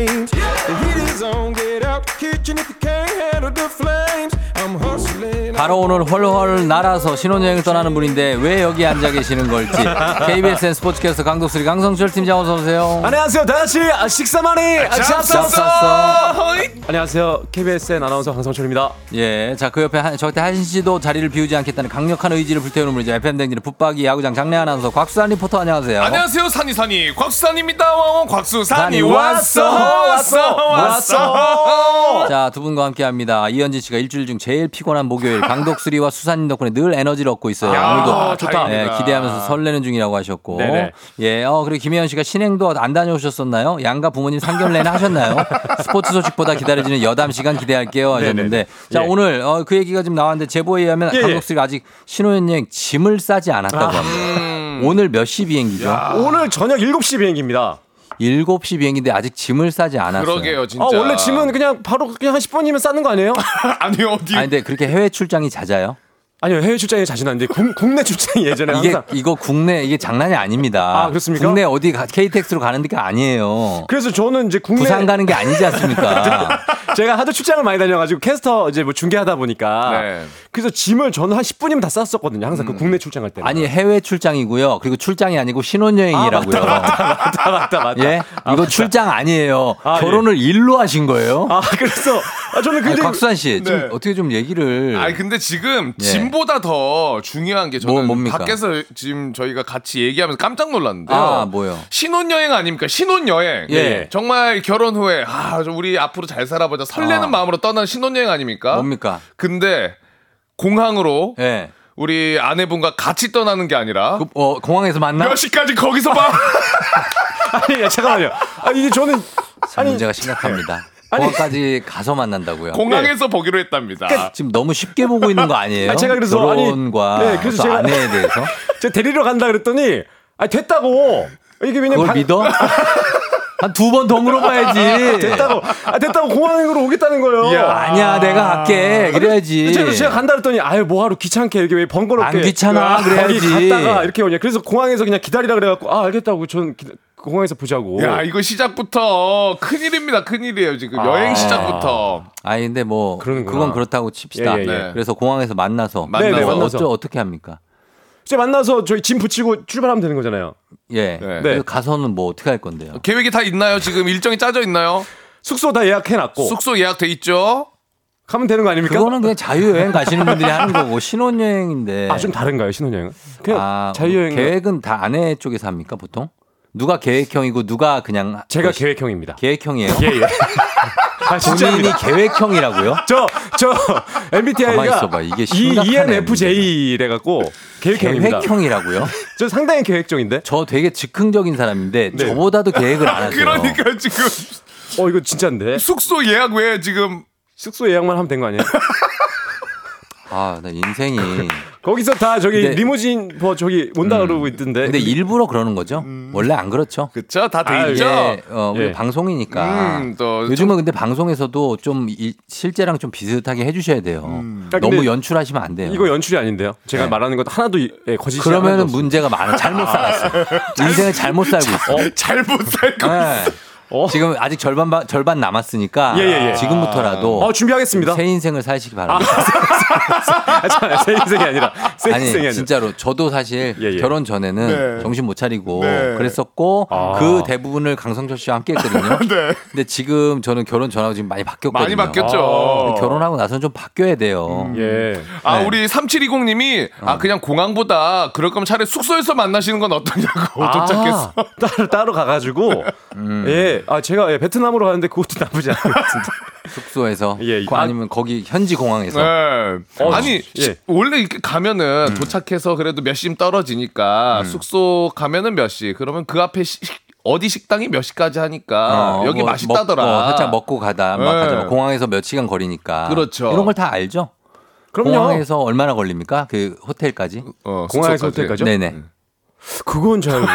the flames. 바로 오늘 헐헐 날아서 신혼여행을 떠나는 분인데 왜 여기 앉아 계시는 걸지 <laughs> KBSN 스포츠캐스터 강독수리 강성철 팀장 어서 오세요. 안녕하세요. 다시 아, 식사만이 아, 잡쌌어. 안녕하세요. KBSN 아나운서 강성철입니다. 예, 자 그 옆에 한, 저때 한 씨도 자리를 비우지 않겠다는 강력한 의지를 불태우는 분이죠. FM 댕진의 붙박이 야구장 장례 아나운서 곽수산 리포터 안녕하세요. 안녕하세요 산이산이 곽수산입니다. 와와 곽수산이 산이 왔어 왔어 왔어. 자, 두 분과 함께 합니다. 이현진 씨가 일주일 중 제일 피곤한 목요일 강독수리와 수산님 덕분에 늘 에너지를 얻고 있어요. 야, 오늘도 좋다. 예, 기대하면서 설레는 중이라고 하셨고. 네네. 예, 어, 그리고 김혜연 씨가 신행도 안 다녀오셨었나요? 양가 부모님 상견례는 하셨나요? 스포츠 소식보다 기다려지는 여담 시간 기대할게요 하셨는데. 네네. 자, 예. 오늘 어, 그 얘기가 좀 나왔는데 제보에 의하면 예, 예. 강독수리가 아직 신혼여행 짐을 싸지 않았다고 합니다. 오늘 몇 시 비행기죠? 오늘 저녁 7시 비행기입니다. 7시 비행기인데 아직 짐을 싸지 않았어요. 그러게요 진짜. 아, 원래 짐은 그냥 바로 그냥 한 10분이면 싸는 거 아니에요? <laughs> 아니 어디 아니, 근데 그렇게 해외 출장이 잦아요? 아니요. 해외 출장에 자신 국, 국내 출장이 예전에 이게 항상 이거 국내 이게 장난이 아닙니다. 아, 그렇습니까? 국내 어디 가, KTX로 가는 데가 아니에요. 그래서 저는 이제 국내 부산 가는 게 아니지 않습니까? <laughs> 제가 하도 출장을 많이 다녀가지고 캐스터 이제 뭐 중계하다 보니까 네. 그래서 짐을 저는 한 10분이면 다 쌌었거든요. 항상 그 국내 출장할 때. 아니 해외 출장이고요. 그리고 출장이 아니고 신혼여행이라고요. 맞다 맞다 맞다. 예, 이거 출장 아니에요. 아, 결혼을 일로 하신 거예요. 아 그래서 아, 저는 아니, 근데 곽수환 씨, 좀 네. 어떻게 좀 얘기를. 아니 근데 지금 예. 짐보다 더 중요한 게 저는 뭐, 뭡니까? 밖에서 지금 저희가 같이 얘기하면서 깜짝 놀랐는데요. 아, 뭐요? 신혼여행 아닙니까? 신혼여행. 예. 정말 결혼 후에 아, 저 우리 앞으로 잘 살아보자 설레는 아. 마음으로 떠난 신혼여행 아닙니까? 뭡니까? 근데 공항으로 예. 우리 아내분과 같이 떠나는 게 아니라 그, 어, 공항에서 만나? 몇 시까지 거기서 봐. <laughs> 아니 잠깐만요. 아 이게 저는 참 문제가 심각합니다. 공항까지 가서 만난다고요. 공항에서 보기로 했답니다. 지금 너무 쉽게 보고 있는 거 아니에요? 아, 제가 그래서 아니, 결혼과 네, 그래서 또 제가- 아내에 대해서 <laughs> 제가 데리러 간다 그랬더니 아 됐다고. 이게 왜냐면 방- 믿어? <laughs> 한두번더 물어봐야지. 됐다고. 아 됐다고 공항으로 오겠다는 거예요. 이야. 아니야, 내가 갈게. 그래야지. 제가, 제가 간다 그랬더니 아유 뭐하러 귀찮게 이렇게 왜 번거롭게 안 귀찮아, 아, 그래야지. 갔다가 이렇게 오냐 그래서 공항에서 그냥 기다리라 그래갖고 아 알겠다고 전 기- 공항에서 보자고 야, 이거 시작부터 큰 일입니다. 큰 일이에요, 지금. 여행 시작부터. 아니 근데 뭐 그러는구나. 그건 그렇다고 칩시다. 예, 예, 예. 그래서 공항에서 만나서 만나서. 네네, 그래서 만나서. 어떻게 합니까? 이제 만나서 저희 짐 붙이고 출발하면 되는 거잖아요 예. 네. 그래서 가서는 뭐 어떻게 할 건데요? 계획이 다 있나요? 지금 일정이 짜져 있나요? 숙소 다 예약해놨고 숙소 예약돼 있죠? 가면 되는 거 아닙니까? 그거는 그냥 자유여행 가시는 분들이 하는 거고 신혼여행인데. 아 좀 다른가요 신혼여행은? 그냥 아, 자유여행 계획은 다 아내 쪽에서 합니까 보통? 누가 계획형이고 누가 그냥 제가 뭐, 계획형입니다 계획형이에요? 예 예 <laughs> 아 본인이 계획형이라고요? 저저 가만히 MBTI가 있어봐. 이게 심각하네, ENFJ래 갖고 계획형입니다 계획형이라고요? <laughs> 저 상당히 계획적인데 저 되게 즉흥적인 사람인데 네. 저보다도 계획을 안 하세요. 그러니까 지금 어 이거 진짜인데 숙소 예약 왜 지금 숙소 예약만 하면 된 거 아니에요? <laughs> 아, 나 인생이. 거기서 다 저기 근데- 리무진 뭐 저기 온다 그러고 있던데. 근데 일부러 그러는 거죠? 원래 안 그렇죠? 그쵸? 다돼 아, 있죠? 이게 어, 우리 예. 방송이니까 음, 또 요즘은 근데 방송에서도 좀 이- 실제랑 좀 비슷하게 해주셔야 돼요. 아, 너무 연출하시면 안 돼요. 이거 연출이 아닌데요. 제가 네. 말하는 것 하나도 이- 예, 거짓이 없어요. 문제가 많아. 잘못 살았어. 인생을 잘못 살고 있어. 잘못 살고 네. 어? 지금 아직 절반 바- 절반 남았으니까 예, 예, 예. 지금부터라도 어 준비하겠습니다. 새 인생을 사시기 바랍니다. 아, 참, 새 인생이 아니라 새 아니 인생이 아니라. 진짜로 저도 사실 예, 예. 결혼 전에는 네. 정신 못 차리고 네. 그랬었고 아. 그 대부분을 강성철 씨와 함께 했거든요. <laughs> 네. 근데 지금 저는 결혼 전하고 지금 많이 바뀌었거든요. 많이 바뀌었죠. 근데 결혼하고 나서는 좀 바뀌어야 돼요. 예. 아, 네. 우리 3720 님이 아, 그냥 공항보다 그럴 거면 차라리 숙소에서 만나시는 건 어떠냐고 아. <laughs> 도착했어. 따로 따로 가 가지고 음. 예. 아 제가 예, 베트남으로 가는데 그것도 나쁘지 않은 것 같은데. <laughs> 숙소에서 <laughs> 예, 예. 거- 아니면 거기 현지 공항에서 네. 어, 아니 예. 시- 원래 이렇게 가면은 도착해서 그래도 몇 시쯤 떨어지니까 숙소 가면은 몇 시. 그러면 그 앞에 시- 식- 어디 식당이 몇 시까지 하니까 어, 여기 뭐 맛있다더라. 먹, 어, 살짝 먹고 가다 막 네. 가자. 뭐 공항에서 몇 시간 거리니까. 그렇죠. 이런 걸 다 알죠? 그럼요. 공항에서 얼마나 걸립니까? 그 호텔까지? 어, 공항에서 숙소까지. 호텔까지? 네네. 그건 잘 모르-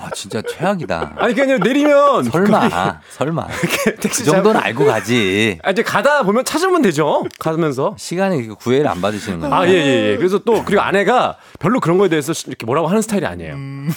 와 진짜 최악이다. 아니 그냥 내리면 설마 설마 <laughs> 택시 그 정도는 잘- 알고 가지. 아, 이제 가다 보면 찾으면 되죠. 가면서. 시간에 그 구애를 안 받으시는 거예요. 아, 예, 예, 예. 그래서 또, 그리고 아내가 별로 그런 거에 대해서 이렇게 뭐라고 하는 스타일이 아니에요.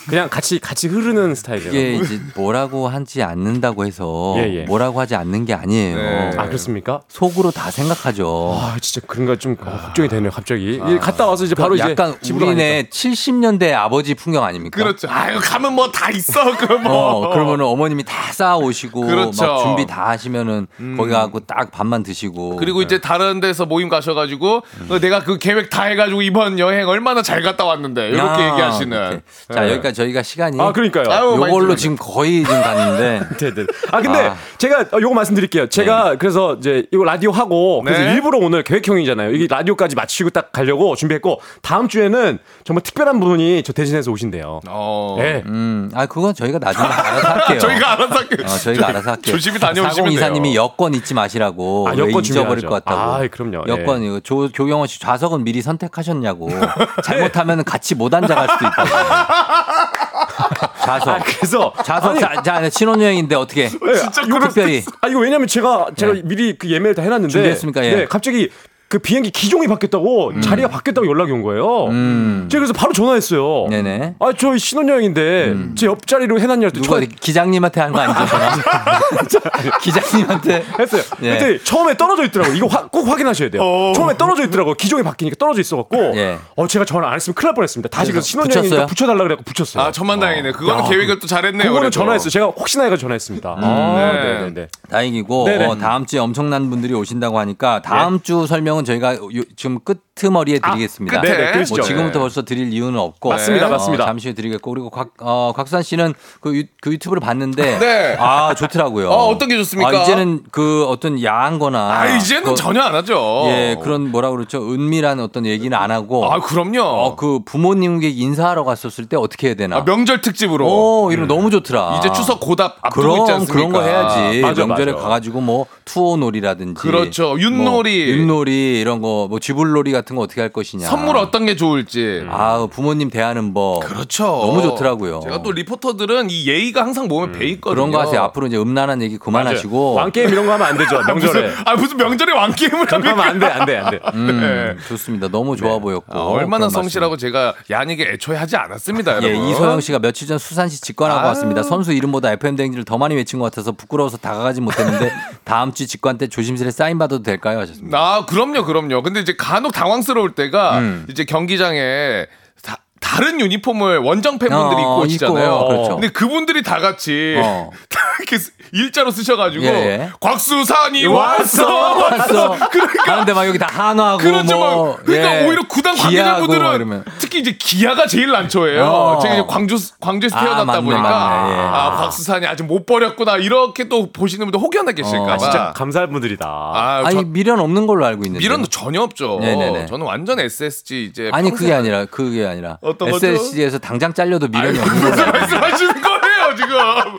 그냥 같이, 같이 흐르는 스타일이에요. 이게 이제 뭐라고 하지 않는다고 해서 예, 예. 뭐라고 하지 않는 게 아니에요. 네. 아, 그렇습니까? 속으로 다 생각하죠. 아, 진짜 그런가 좀 어, 걱정이 되네요, 갑자기. 이 갔다 와서 이제 바로 그러니까 이제 약간 우리네 70년대 아버지 풍경 아닙니까? 그렇죠. 아유 가면 뭐다 있어. <laughs> 그 뭐. 어, 그러면은 어머님이 다 쌓아 오시고 그렇죠. 막 준비 다 하시면은 거기 가고 딱 밥만 드시고 그리고 이제 다른 데서 모임 가셔가지고 어, 내가 그 계획 다 해가지고 이번 여행 얼마나 잘 갔다 왔는데 이렇게 아, 얘기하시는. 이렇게. 자 네. 여기까지 저희가 시간이 아, 그러니까요. 아유, 요걸로. 지금 거의 지금 갔는데 네네. <laughs> 아 근데 아. 제가 어, 요거 말씀드릴게요. 제가 그래서 이제 이거 라디오 하고 그래서 네. 일부러 오늘 계획형이잖아요. 이게 라디오까지 마치고 딱 가려고 준비했고 다음 주에는 정말 특별한 분이 저 대신해서 오신대요. 어. 네. 음, 아 그건 저희가 나중에 <laughs> 알아서 할게요. 저희가 알아서 할게요. 어, 저희가 알아서 할게요. 조심히 다녀오시면 이사님이. 여권 잊지 마시라고. 아, 왜 여권 잊어버릴. 것 같다고. 아, 그럼요. 여권 이거 조 조경원 씨 좌석은 미리 선택하셨냐고. <laughs> 잘못하면 같이 못 앉아갈 수도 있다고. <laughs> 좌석. 아, 그래서 좌석 아니, 자, 자 신혼여행인데 어떻게? 진짜 특별히 아 이거 왜냐면 제가 제가 네. 미리 그 예매를 다 해놨는데 준비했습니까? 예. 네, 갑자기 그 비행기 기종이 바뀌었다고 자리가 바뀌었다고 연락이 온 거예요. 음. 제가 그래서 바로 전화했어요. 네네. 아 저 신혼여행인데 제 옆자리로 해놨냐 했더니 누가 처- 기장님한테 한 거 아니죠? 전화? <laughs> <laughs> 기장님한테 했어요. 예. 그때 처음에 떨어져 있더라고. 이거 화- 꼭 확인하셔야 돼요. 처음에 떨어져 있더라고. 기종이 바뀌니까 떨어져 있어갖고. 예. 어 제가 전화 안 했으면 큰일 날 뻔했습니다. 다시 그래서 그래서 신혼여행이니까? 붙여달라 그래갖고 붙였어요. 아 천만 다행이네. 그거는 야. 계획을 또 잘했네요. 그거는 그래도. 전화했어요. 제가 혹시나 해가 전화했습니다. 아, 네. 네네네. 다행이고 네네. 어, 다음 주에 엄청난 분들이 오신다고 하니까 다음 주 설명은 저희가 요- 지금 끄트머리에 드리겠습니다. 끝에? 네네, 그러시죠. 뭐 지금부터 벌써 드릴 이유는 없고 맞습니다, 어, 맞습니다. 잠시 후에 드리겠고 그리고 곽 어, 곽수산 씨는 그, 유, 그 유튜브를 봤는데 <laughs> 네. 아 좋더라고요. 어, 어떤 게 좋습니까? 아, 이제는 그 어떤 야한거나 아 이제는 그, 전혀 안 하죠. 예 그런 뭐라 그러죠 은밀한 어떤 얘기는 안 하고 아 그럼요. 어, 그 부모님께 인사하러 갔었을 때 어떻게 해야 되나? 아, 명절 특집으로. 오 이런 거 너무 좋더라. 이제 추석 고답 앞두고 있지 그럼 않습니까? 그런 거 해야지. 맞아, 명절에 맞아. 가가지고 뭐 투어놀이라든지 그렇죠. 윷놀이. 뭐 윷놀이 이런 거 뭐 쥐불놀이 같은 거 어떻게 할 것이냐. 선물 어떤 게 좋을지. 아 부모님 대하는 법. 그렇죠. 너무 좋더라고요. 제가 또 리포터들은 이 예의가 항상 몸에 배 있거든요. 그런 거 하세요. 앞으로 이제 음란한 얘기 그만하시고. 왕 게임 이런 거 하면 안 되죠. 명절에. 무슨, 아 무슨 명절에 왕 게임을 그런 거 하면 안 돼, 안 돼, 안 돼. 음, 좋습니다. 너무 좋아 보였고. 아, 얼마나 성실하고 제가 야닉에 애초에 하지 않았습니다, 말씀. 예, 여러분. 이소영 씨가 며칠 전 수산시 직관하고 아유. 왔습니다. 선수 이름보다 FM 댕지를 더 많이 외친 것 같아서 부끄러워서 다가가지 못했는데 <laughs> 다음 주 직관 때 조심스레 사인 받아도 될까요? 하셨습니다. 아, 그럼요, 그럼요. 근데 이제 간혹 당황스러울 때가 음. 이제 경기장에 다, 다른 유니폼을 원정 팬분들이 어, 입고 오시잖아요. 입고, 그렇죠. 근데 그분들이 다 같이 어. <laughs> 다 이렇게 일자로 쓰셔가지고 예, 예. 곽수산이 왔어, 왔어. <laughs> 그러니까 하는데 막 여기 다 한화하고 그렇죠. 뭐 막 그러니까 예. 오히려 구단 관계자분들은. 특히 이제 기아가 제일 난처해요. 어. 제가 이제 광주 광주에서 아, 태어났다 맞네, 보니까 맞네, 예. 아 곽수산이 아직 못 버렸구나 이렇게 또 보시는 분들 혹여나 계실까봐. 어, 진짜 감사한 분들이다. 아, 아니 저- 미련 없는 걸로 알고 있는데. 미련도 전혀 없죠. 네네네. 저는 완전 SSG 이제 아니 그게 아니라 그게 아니라 어떤? SSG에서 당장 잘려도 미련이 아이고, 없는 무슨 걸로. 말씀하시는 거 예요 지금?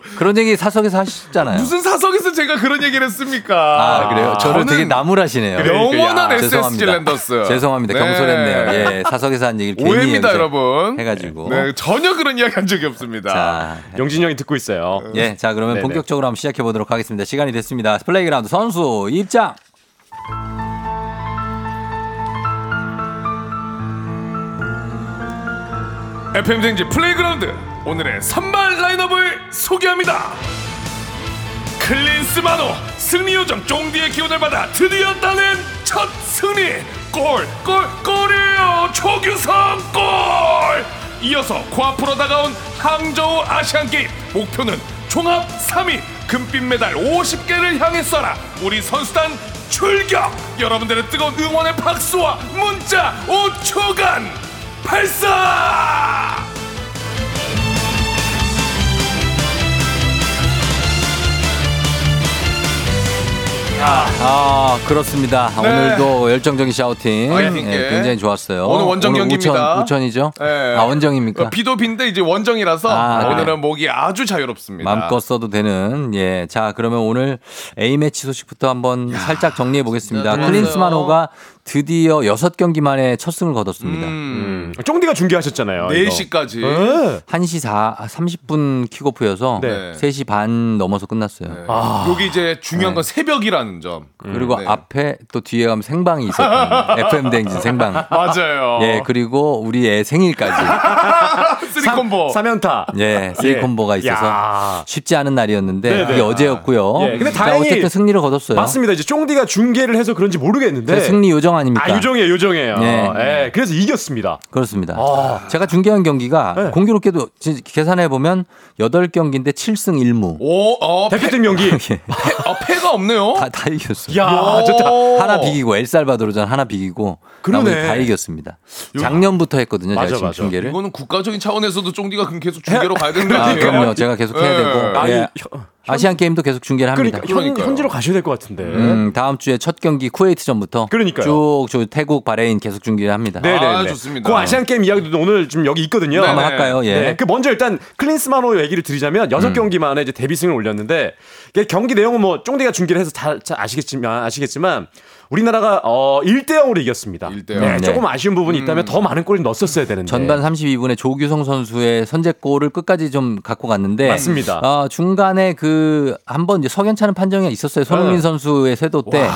<laughs> 그런 얘기 사석에서 하셨잖아요. 무슨 사석에서 제가 그런 얘기를 했습니까? 아 그래요? 저를 되게 나무라시네요. 영원한 죄송합니다. 랜더스. 죄송합니다. 네. 경솔했네요. 예, 사석에서 한 얘기를 괜히 오해입니다, 여러분. 해가지고. 네, 전혀 그런 이야기 한 적이 없습니다. 자, 영진 형이 듣고 있어요. 예, 자 그러면 네네. 본격적으로 한번 시작해 보도록 하겠습니다. 시간이 됐습니다. 플레이그라운드 선수 입장. FM 댕진 플레이그라운드 오늘의 선발 라인업을 소개합니다. 클린스만호 승리 요정 쫑디의 기운을 받아 드디어 따낸 첫 승리. 골 골 골이에요. 조규성 골! 이어서 코앞으로 다가온 항저우 아시안게임. 목표는 종합 3위. 금빛 메달 50개를 향해 쏴라. 우리 선수단 출격! 여러분들의 뜨거운 응원의 박수와 문자 5초간 발사 아, 그렇습니다. 네. 오늘도 열정적인 샤우팅. 아, 예. 예, 굉장히 좋았어요. 오늘 원정 경기입니다. 우천, 우천이죠? 예. 아, 원정입니까? 어, 비도 빈데 이제 원정이라서 아, 오늘은 네. 목이 아주 자유롭습니다. 마음껏 써도 되는 예. 자, 그러면 오늘 A매치 소식부터 한번 살짝 정리해 보겠습니다. 네, 클린스만호가 드디어 여섯 경기 만에 첫 승을 거뒀습니다. 음, 쫑디가 중계하셨잖아요. 이거. 4시까지. 네. 1시 4, 30분 킥오프여서 네. 3시 반 넘어서 끝났어요. 네. 여기 이제 중요한 건 새벽이라는 점. 그리고 네. 앞에 또 뒤에 가면 생방이 있었거든요. FM 댕진 생방. 맞아요. 예, 그리고 우리 애 생일까지. <laughs> three combo. 사면타. 예, three combo가 있어서 야. 쉽지 않은 날이었는데 네네. 그게 어제였고요. 예, 근데 자, 다행히 어쨌든 승리를 거뒀어요. 맞습니다. 이제 쫑디가 중계를 해서 그런지 모르겠는데. 제 승리 요정 아닙니까? 아, 요정이에요, 요정이에요. 네. 예, 그래서 이겼습니다. 그렇습니다. 아. 제가 중계한 경기가 네. 공교롭게도 지- 계산해 보면 8경기인데 7승 1무. 오, 어, 패, 대표팀 경기. <laughs> 예. 어, 패가 없네요. 다, 다 이겼어요. 야, 좋다. 하나 비기고 엘살바도르전 하나 비기고 그러네. 다 이겼습니다. 작년부터 했거든요. 맞아, 제가 지금 맞아. 중계를. 이거는 국가적인 차원에서도 쫑디가 그럼 계속 중계로 가야 되는 거 아? 그럼요. 제가 계속 해야 예. 되고. 아니, 예. 아시안 게임도 계속 중계를 합니다. 그러니까 현. 현지로 가셔야 될 것 같은데. 음, 다음 주에 첫 경기 쿠웨이트전부터 그러니까요. 쭉, 쭉 태국, 바레인 계속 중계를 합니다. 네네. 아, 좋습니다. 그 아시안 게임 이야기도 오늘 좀 여기 있거든요. 네, 한번 네. 할까요? 예. 네, 그 먼저 일단 클린스만호 얘기를 드리자면 여섯 음. 경기 만에 이제 데뷔승을 올렸는데 경기 내용은 뭐 쫑디가 중 계를 해서 잘, 잘 아시겠지만 아시겠지만 우리나라가 어 1대 0으로 이겼습니다. 1대 0. 네, 네. 조금 아쉬운 부분이 있다면 더 많은 골을 넣었어야 되는데. 전반 32분에 조규성 선수의 선제골을 끝까지 좀 갖고 갔는데 맞습니다. 어, 중간에 그 한번 이제 석연찮은 판정이 있었어요. 손흥민 네. 선수의 쇄도 때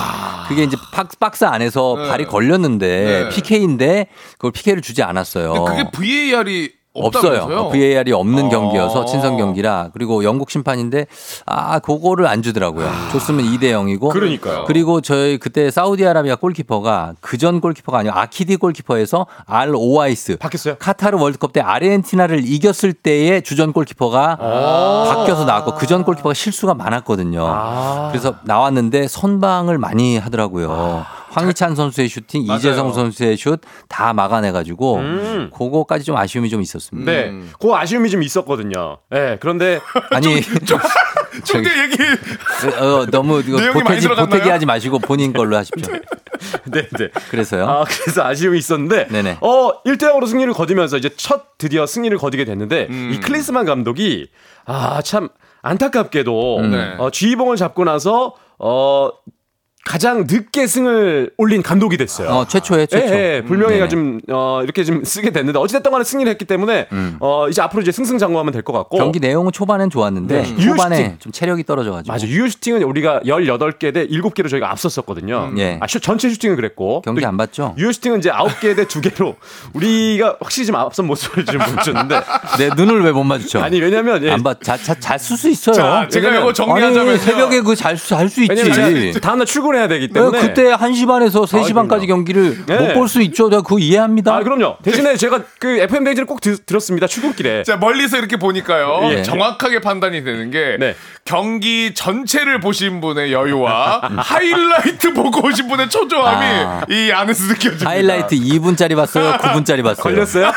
그게 이제 박스, 박스 안에서 네. 발이 걸렸는데 네. PK인데 그걸 PK를 주지 않았어요. 근데 그게 VAR이 없어요. 없다면서요? VAR이 없는 어. 경기여서 친선 경기라 그리고 영국 심판인데 아 그거를 안 주더라고요. 줬으면 2대 0이고 그러니까요. 그리고 저희 그때 사우디아라비아 골키퍼가 그전 골키퍼가 아니고 아키디 골키퍼에서 알 오아이스 바뀌었어요? 카타르 월드컵 때 아르헨티나를 이겼을 때의 주전 골키퍼가 바뀌어서 나왔고 그전 골키퍼가 실수가 많았거든요. 아. 그래서 나왔는데 선방을 많이 하더라고요. 황희찬 선수의 슈팅, 맞아요. 이재성 선수의 슛 다 막아내가지고 음. 그거까지 좀 아쉬움이 좀 있었습니다. 네, 그 아쉬움이 좀 있었거든요. 네, 그런데 아니 쫑디 <laughs> 얘기 어, 너무 이거 내용이 많이 보태기, 하지 마시고 본인 걸로 하십시오. 네, 네. 그래서요. 아, 그래서 아쉬움이 있었는데, 네네. 어, 1대 0으로 승리를 거두면서 이제 첫 드디어 승리를 거두게 됐는데, 음. 이 클린스만 감독이, 아, 참, 안타깝게도, 네. 어, 쥐봉을 잡고 나서, 어, 가장 늦게 승을 올린 감독이 됐어요. 어, 최초에 최초. 예, 예, 불명예가 네네. 좀, 어, 이렇게 좀 쓰게 됐는데, 어찌됐든 간에 승리를 했기 때문에, 어, 이제 앞으로 이제 승승장구하면 될 것 같고. 음. 경기 내용은 초반엔 좋았는데 네. 후반에 유효슈팅. 좀 체력이 떨어져가지고 맞아. 유효 슈팅은 우리가 18개 대 7개로 저희가 앞섰었거든요. 예. 아, 슈- 전체 슈팅은 그랬고. 경기 또안 봤죠? 유효 슈팅은 이제 9개 대 2개로 우리가 확실히 좀 앞선 모습을 좀 보여줬는데. <laughs> 내 눈을 왜 못 마주쳐? 아니, 왜냐면, 예. 안 봤. 잘잘쓸 수 있어요. 자, 제가 이거 정리하자면 새벽에 그잘잘수 있지. 다음날 출근 해야 되기 왜 때문에. 그때 1시 반에서 3시 아, 반까지. 경기를 네. 못볼 수 있죠. 내가 그거 이해합니다. 아, 그럼요. 대신에 제가 그 FM 데이지를 꼭 드, 들었습니다. 출근길에. 자 멀리서 이렇게 보니까요 예. 정확하게 판단이 되는 게 네. 경기 전체를 보신 분의 여유와 <laughs> 하이라이트 보고 오신 분의 초조함이 아. 이 안에서 느껴집니다. 하이라이트 2분짜리 봤어요? 9분짜리 봤어요? 걸렸어요?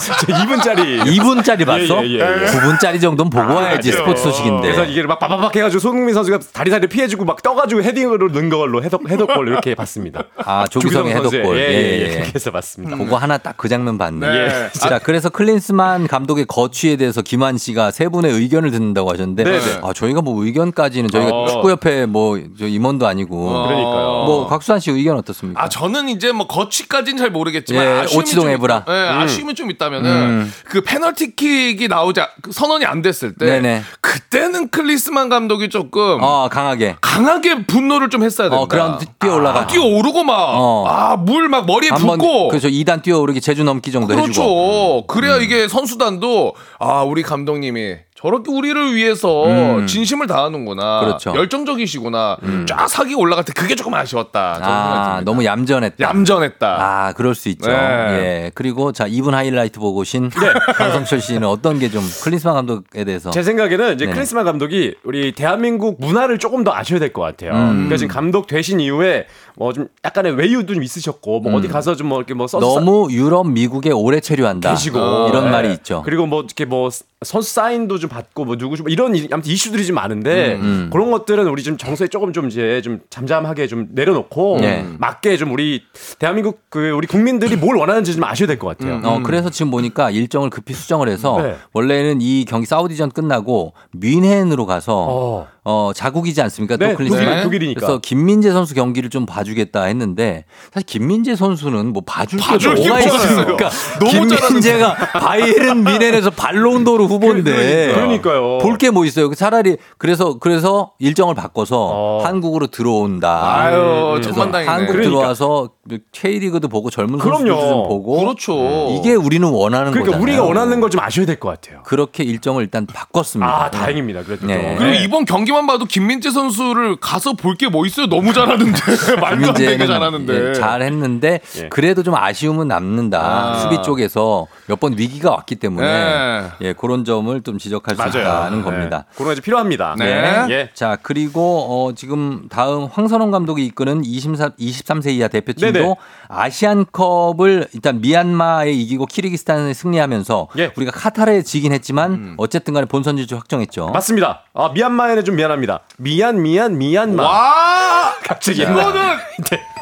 진짜 2분짜리. 2분짜리 봤어? 예, 예, 예. 9분짜리 정도는 보고 와야지 맞아요. 스포츠 소식인데. 그래서 이게 막 빠바박 해가지고 손흥민 선수가 다리다리 피해주고 막 떠가지고 헤딩으로 넣은 걸로 헤딩, 헤딩골 이렇게 봤습니다. 아, 조규성의 헤딩골. 예, 예, 예, 예. 예. 해서 봤습니다. 그거 하나 딱 그 장면 봤네. 네. 자, 그래서 클린스만 감독의 거취에 대해서 김한 씨가 세 분의 의견을 듣는다고 하셨는데, 네, 네. 아, 저희가 뭐 의견까지는 저희가 어. 축구협회 뭐 저 임원도 아니고, 그러니까요. 뭐 곽수산 씨 의견 어떻습니까? 아 저는 이제 뭐 거취까지는 잘 모르겠지만 예, 오치동 좀 에브라. 있- 예, 아쉬움이 좀 있다면은 음. 그 페널티킥이 나오자 그 선언이 안 됐을 때 네네. 그때는 클린스만 감독이 조금 어, 강하게. 강하게 분노를 좀 했어야 된다. 어, 그라운드 뛰어 올라가. 아, 뛰어 오르고 막 어. 아 물 막 머리에 붓고 그죠 2단 뛰어 오르기 재주넘기 정도 해주고. 음. 그렇죠. 그래야 이게 선수단도 아 우리 감독님이 저렇게 우리를 위해서 음. 진심을 다하는구나. 그렇죠. 음. 열정적이시구나. 쫙 사기 올라갈 때 그게 조금 아쉬웠다. 아. 너무 얌전했다. 얌전했다. 아, 그럴 수 있죠. 네. 예. 그리고 자, 2분 하이라이트 보고 오신 강성철 씨는 어떤 게 좀 클린스만 감독에 대해서 제 생각에는 이제 네네. 크리스마 감독이 우리 대한민국 문화를 조금 더 아셔야 될 것 같아요. 음. 그러니까 지금 감독 되신 이후에 뭐 좀 약간의 외유도 좀 있으셨고 뭐 어디 가서 좀 뭐 이렇게 뭐 음. 너무 유럽, 미국에 오래 체류한다. 계시고 이런 네. 말이 있죠. 그리고 뭐 이렇게 뭐 선수 사인도 좀 받고 뭐 누구 좀 이런 이- 아무튼 이슈들이 좀 많은데 음, 음. 그런 것들은 우리 좀 정서에 조금 좀 이제 좀 잠잠하게 좀 내려놓고 네. 맞게 좀 우리 대한민국 그 우리 국민들이 뭘 원하는지 좀 아셔야 될 것 같아요. 어, 그래서 지금 보니까 일정을 급히 수정을 해서 네. 원래는 이 경기 사우디전 끝나고 뮌헨으로 가서 어. 자국이지 않습니까? 네. 독일- 독일이니까. 그래서 김민재 선수 경기를 좀 봐주겠다 했는데 사실 김민재 선수는 뭐 봐줄 게 봐줄 게 뭐가. 있습니까? <laughs> 김민재가 <laughs> 바이에른 뮌헨에서 발롱도르 후보인데 그러니까요. 볼 게 뭐 있어요? 차라리 그래서 그래서 일정을 바꿔서 한국으로 들어온다. 아유, 그래서 천만다행이네. 한국 그러니까. 들어와서 K리그도 보고 젊은. 선수들도 좀 보고 그렇죠. 이게 우리는 원하는 그러니까 거잖아요. 우리가 원하는 걸 좀 아셔야 될 것 같아요. 그렇게 일정을 일단 바꿨습니다. 아 다행입니다. 그래도 네. 그리고 이번 경기만 봐도 김민재 선수를 가서 볼 게 뭐 있어요? 너무 잘하는데 <laughs> 말도 안 되게 잘하는데. 예, 잘했는데 예. 그래도 좀 아쉬움은 남는다. 아. 수비 쪽에서 몇 번 위기가 왔기 때문에 네. 예, 그런 점을 좀 지적할 수 맞아요. 있다는 네. 겁니다. 그런 게 필요합니다. 네. 예. 자, 그리고 어, 지금 다음 황선홍 감독이 이끄는 23, 23세 이하 대표팀 도 네네. 아시안컵을 일단 미얀마에 이기고 키르기스탄에 승리하면서 예. 우리가 카타르에 지긴 했지만 어쨌든 간에 본선 진출 확정했죠. 맞습니다. 아, 미얀마에는 좀 미안합니다. 미안, 미안, 미얀마. 와! 갑자기. 이거는 갑 <laughs>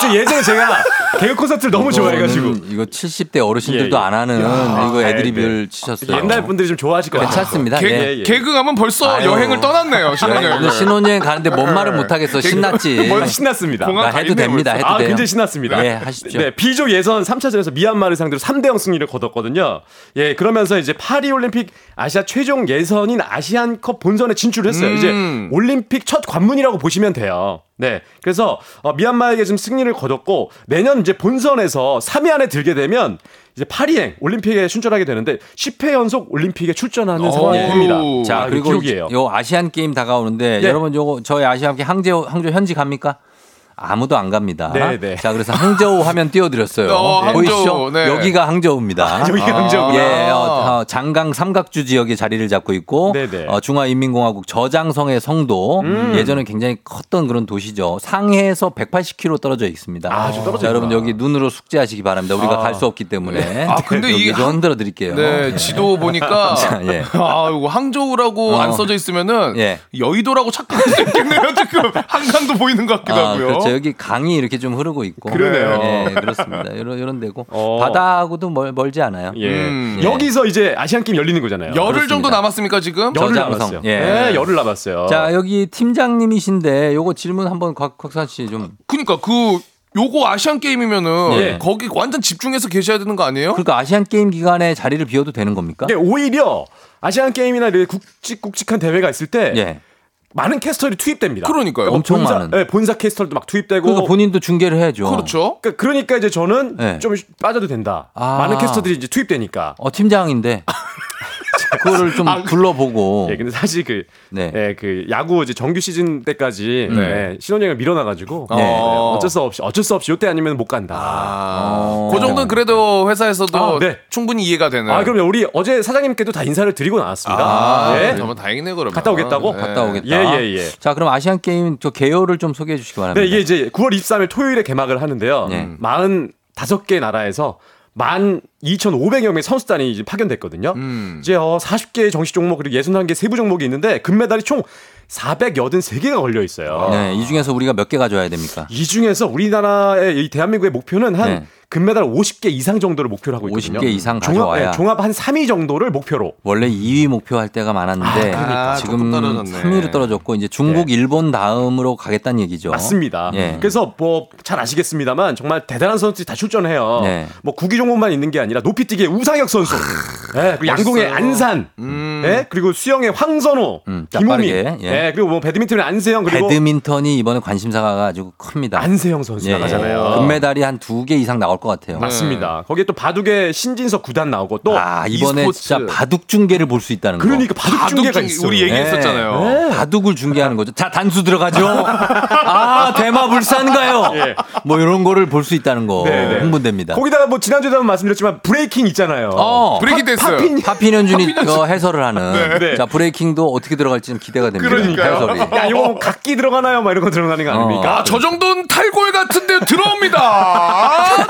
자기 예전에 제가 개그 콘서트를 너무 좋아해가지고. 이거 70대 어르신들도 예, 예. 안 하는 야. 이거 애드립을 아, 네. 치셨어요. 옛날 분들이 좀 좋아하실 것 같아요. 괜찮습니다. 개, 예. 예. 개그 가면 벌써 아유. 여행을 떠났네요. 신혼여행. 오늘 신혼여행 가는데 뭔 말을 못 하겠어. 신났지. <laughs> 뭐 신났습니다. 해도 있네, 됩니다. 해도 아, 돼요. 굉장히 신났습니다. 예, 하십시오. 네, B조 예선 3차전에서 미얀마를 상대로 3대 0 승리를 거뒀거든요. 예, 그러면서 이제 파리 올림픽 아시아 최종 예선인 아시안컵 본선에 진출을 했어요. 음. 이제 올림픽 첫 관문이라고 보시면 돼요. 네. 그래서 어, 미얀마에게 좀 승리를 거뒀고 내년 이제 본선에서 3위 안에 들게 되면 이제 파리행 올림픽에 출전하게 되는데 10회 연속 올림픽에 출전하는 오. 상황이 됩니다. 자, 아, 그리고 기록이에요. 요 아시안 게임 다가오는데 예. 여러분 요거 저희 아시안 게임 항저우 항저우 현지 갑니까? 아무도 안 갑니다. 네, 네. 자, 그래서 항저우 하면 띄워드렸어요. 어, 항저우, 보이시죠? 네. 여기가 항저우입니다. 여기 항저우구나. 예, 어, 어, 장강 삼각주 지역에 자리를 잡고 있고 네, 네. 어, 중화인민공화국 저장성의 성도 음. 예전에 굉장히 컸던 그런 도시죠. 상해에서 180km 떨어져 있습니다. 아, 좀 떨어져 자, 여러분. 여기 눈으로 숙지하시기 바랍니다. 우리가 아. 갈수 없기 때문에 아, 근데 이 여기 좀 항- 흔들어 드릴게요. 네, 지도 보니까 <laughs> 자, 예. 아, 이거 항저우라고 어. 안 써져 있으면은 예. 여의도라고 착각할 수 있겠네요. <laughs> 지금 한강도 보이는 것 같기도 아, 하고요. 그렇죠. 여기 강이 이렇게 좀 흐르고 있고. 그러네요. 네, 그렇습니다. 이런, 이런 데고. 어. 바다하고도 멀, 멀지 않아요. 예. 음. 여기서 이제 아시안 게임 열리는 거잖아요. 열흘 그렇습니다. 정도 남았습니까 지금? 저- 열흘. 남았어요. 예. 네, 열흘 남았어요. 자, 여기 팀장님이신데 요거 질문 한번 곽, 곽산 씨 좀. 그러니까 그 요거 아시안 게임이면은 예. 거기 완전 집중해서 계셔야 되는 거 아니에요? 그러니까 아시안 게임 기간에 자리를 비워도 되는 겁니까? 이게 오히려 아시안 게임이나 이렇게 굵직굵직한 대회가 있을 때 예. 많은 캐스터들이 투입됩니다. 그러니까요. 뭐 엄청 본사, 많은. 네, 본사 캐스터들도 막 투입되고. 그러니까 본인도 중계를 해야죠. 그렇죠. 그러니까, 그러니까 이제 저는 네. 좀 빠져도 된다. 아. 많은 캐스터들이 이제 투입되니까. 어, 팀장인데. <laughs> 그거를 좀 <laughs> 불러보고. 예, 근데 사실 그, 네. 예, 그 야구 이제 정규 시즌 때까지 예, 신혼여행을 밀어놔가지고 네. 예, 어쩔 수 없이 어쩔 수 없이 요때 아니면 못 간다. 아, 그 정도는 그래도 회사에서도 아, 네. 충분히 이해가 되는. 아, 그럼요. 우리 어제 사장님께도 다 인사를 드리고 나왔습니다. 아, 예. 정말 다행이네 그러면. 갔다 오겠다고? 네. 갔다 오겠다. 예, 예, 예. 자, 그럼 아시안 게임 저 개요를 좀 소개해 주시기 바랍니다. 네, 이게 이제 9월 23일 토요일에 개막을 하는데요. 네. 45개 나라에서 12,500여 명의 선수단이 이제 파견됐거든요. 음. 이제 어 40개 정식 종목 그리고 61개 세부 종목이 있는데 금메달이 총 483개가 걸려 있어요. 네, 이 중에서 우리가 몇 개 가져와야 됩니까? 이 중에서 우리나라의 이 대한민국의 목표는 한 네. 금메달 50개 이상 정도를 목표로 하고 있거든요. 50개 이상 종합, 가져와야. 네, 종합 한 3위 정도를 목표로. 원래 2위 목표할 때가 많았는데 그러니까. 지금 조금 떨어졌네. 3위로 떨어졌고 이제 중국, 일본 다음으로 가겠다는 얘기죠. 맞습니다. 예. 그래서 뭐 잘 아시겠습니다만 정말 대단한 선수들이 다 출전해요. 네. 뭐 구기 종목만 있는 게 아니라 높이뛰기의 우상혁 선수, 예, 그리고 양궁의 안산, 예, 그리고 수영의 황선호, 음, 빠르게, 예. 예. 그리고 뭐 배드민턴의 안세영 그리고 배드민턴이 이번에 관심사가 아주 큽니다. 안세영 선수 예, 나가잖아요. 금메달이 한 두 개 이상 나올 것 같아요. 맞습니다. 거기에 또 바둑의 신진석 구단 나오고 또 아 이번에 e스포츠. 진짜 바둑 중계를 볼 수 있다는 거. 그러니까 바둑, 바둑 중계가 중계 있어요. 우리 얘기했었잖아요. 네. 바둑을 중계하는 거죠. 자 단수 들어가죠. <laughs> 아 대마 불산가요. 예. 뭐 이런 거를 볼 수 있다는 거 네, 네. 흥분됩니다. 거기다가 뭐 지난주에도 한번 말씀드렸지만 브레이킹 있잖아요. 어, 브레이킹. 팝핀 파핀 현준이 <laughs> 어, 해설을 하는. 네. 자, 브레이킹도 어떻게 들어갈지 좀 기대가 됩니다. 그러니까 요. 해설이. <laughs> 야, 이거 뭐 각기 들어가나요? 막 이런 거 들어가는 거 아닙니까? 아, 저 정도는 탈골 같은데 들어옵니다.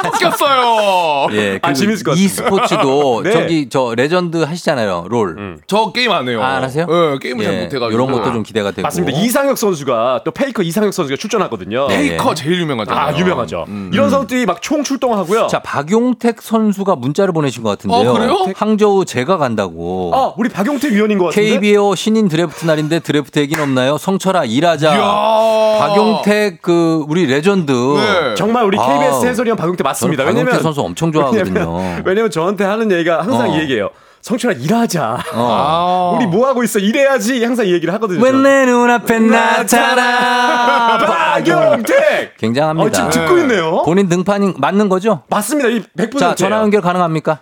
바뀌었어요. <laughs> 예, 아, 그리고 재밌을 것 같습니다. e스포츠도 <laughs> 네. 저기 저 레전드 하시잖아요. 롤. 저 게임 안 해요. 아, 안 하세요? 예, 게임을 잘 못 해가지고. 이런 것도 좀 기대가 되고. 맞습니다. 이상혁 선수가 또 페이커 이상혁 선수가 출전하거든요. 네. 페이커 제일 유명하잖아요. 아, 유명하죠. 이런 선수들이 막 총 출동하고요. 자, 박용택 선수가 문자를 보내신 것 같은데요. 어, 그래요? 항저우 제가 간다고. 아, 우리 박용택 위원인 것 같은데. KBO 신인 드래프트 날인데 드래프트 얘기는 없나요? 성철아 일하자. 박용택 그 우리 레전드. 네. 정말 우리 아. KBS 해설위원 박용택 맞습니다. 왜냐면 선수 엄청 좋아하거든요. 왜냐면, 왜냐면 저한테 하는 얘기가 항상 어. 이 얘기예요. 성철아 일하자. 어. 우리 뭐 하고 있어? 일해야지. 항상 이 얘기를 하거든요. 왜 내 눈앞에 나타나. 박용택. <laughs> 굉장합니다. 어, 지금 듣고 있네요. 본인 등판이 맞는 거죠? 맞습니다. 이 100%. 자, 전화 연결 가능합니까?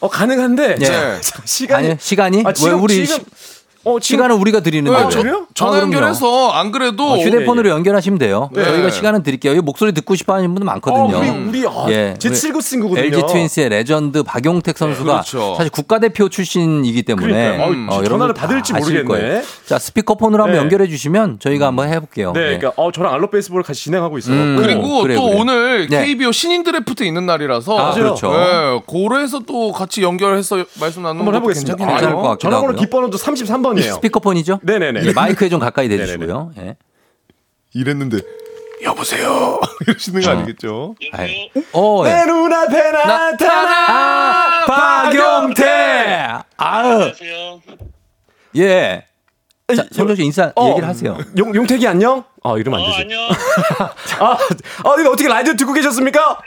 어 가능한데 예. 자, 시간이 아니, 시간이? 아, 지금, 왜 우리 지금 시- 어, 시간은 우리가 드리는데. 네, 왜? 저- 그래요? 전화 아. 연결해서 안 그래도 어, 휴대폰으로 연결하시면 돼요. 네. 저희가 시간은 드릴게요. 이 목소리 듣고 싶어 하는 분들 어, 많거든요. 우리 우리 아, 예, 제 우리 칠구 친구거든요. LG 트윈스의 레전드 박용택 선수가 그렇죠. 사실 국가대표 출신이기 때문에 그러니까요. 어, 전화를 여러분 받을지 모르겠네. 거예요. 자 스피커폰으로 한번 네. 연결해 주시면 저희가 한번 해 볼게요. 네, 네. 그러니까 어 저랑 알럽 베이스볼 같이 진행하고 있어요. 음. 그리고 그래요, 또 그래요. 오늘 네. KBO 신인 드래프트 있는 날이라서 아, 그렇죠. 네, 고래에서 또 같이 연결해서 말씀 나누는 것 해요. 같기도 전화번호. 뒷번호도 33번 이에요. 스피커폰이죠? 네네네. 예, 마이크에 좀 가까이 대주시고요. 예. 이랬는데 여보세요 <laughs> 이러시는 거 아니겠죠? 아이, 어, 예. 내 눈앞에 나타나 박용택. 아유, 예. 자, 성정 씨 인사 어, 얘기를 하세요. 용 용택이 안녕? 아 이러면 안 되지. 안녕. <laughs> 아, 아 이거 어떻게 라디오 듣고 계셨습니까?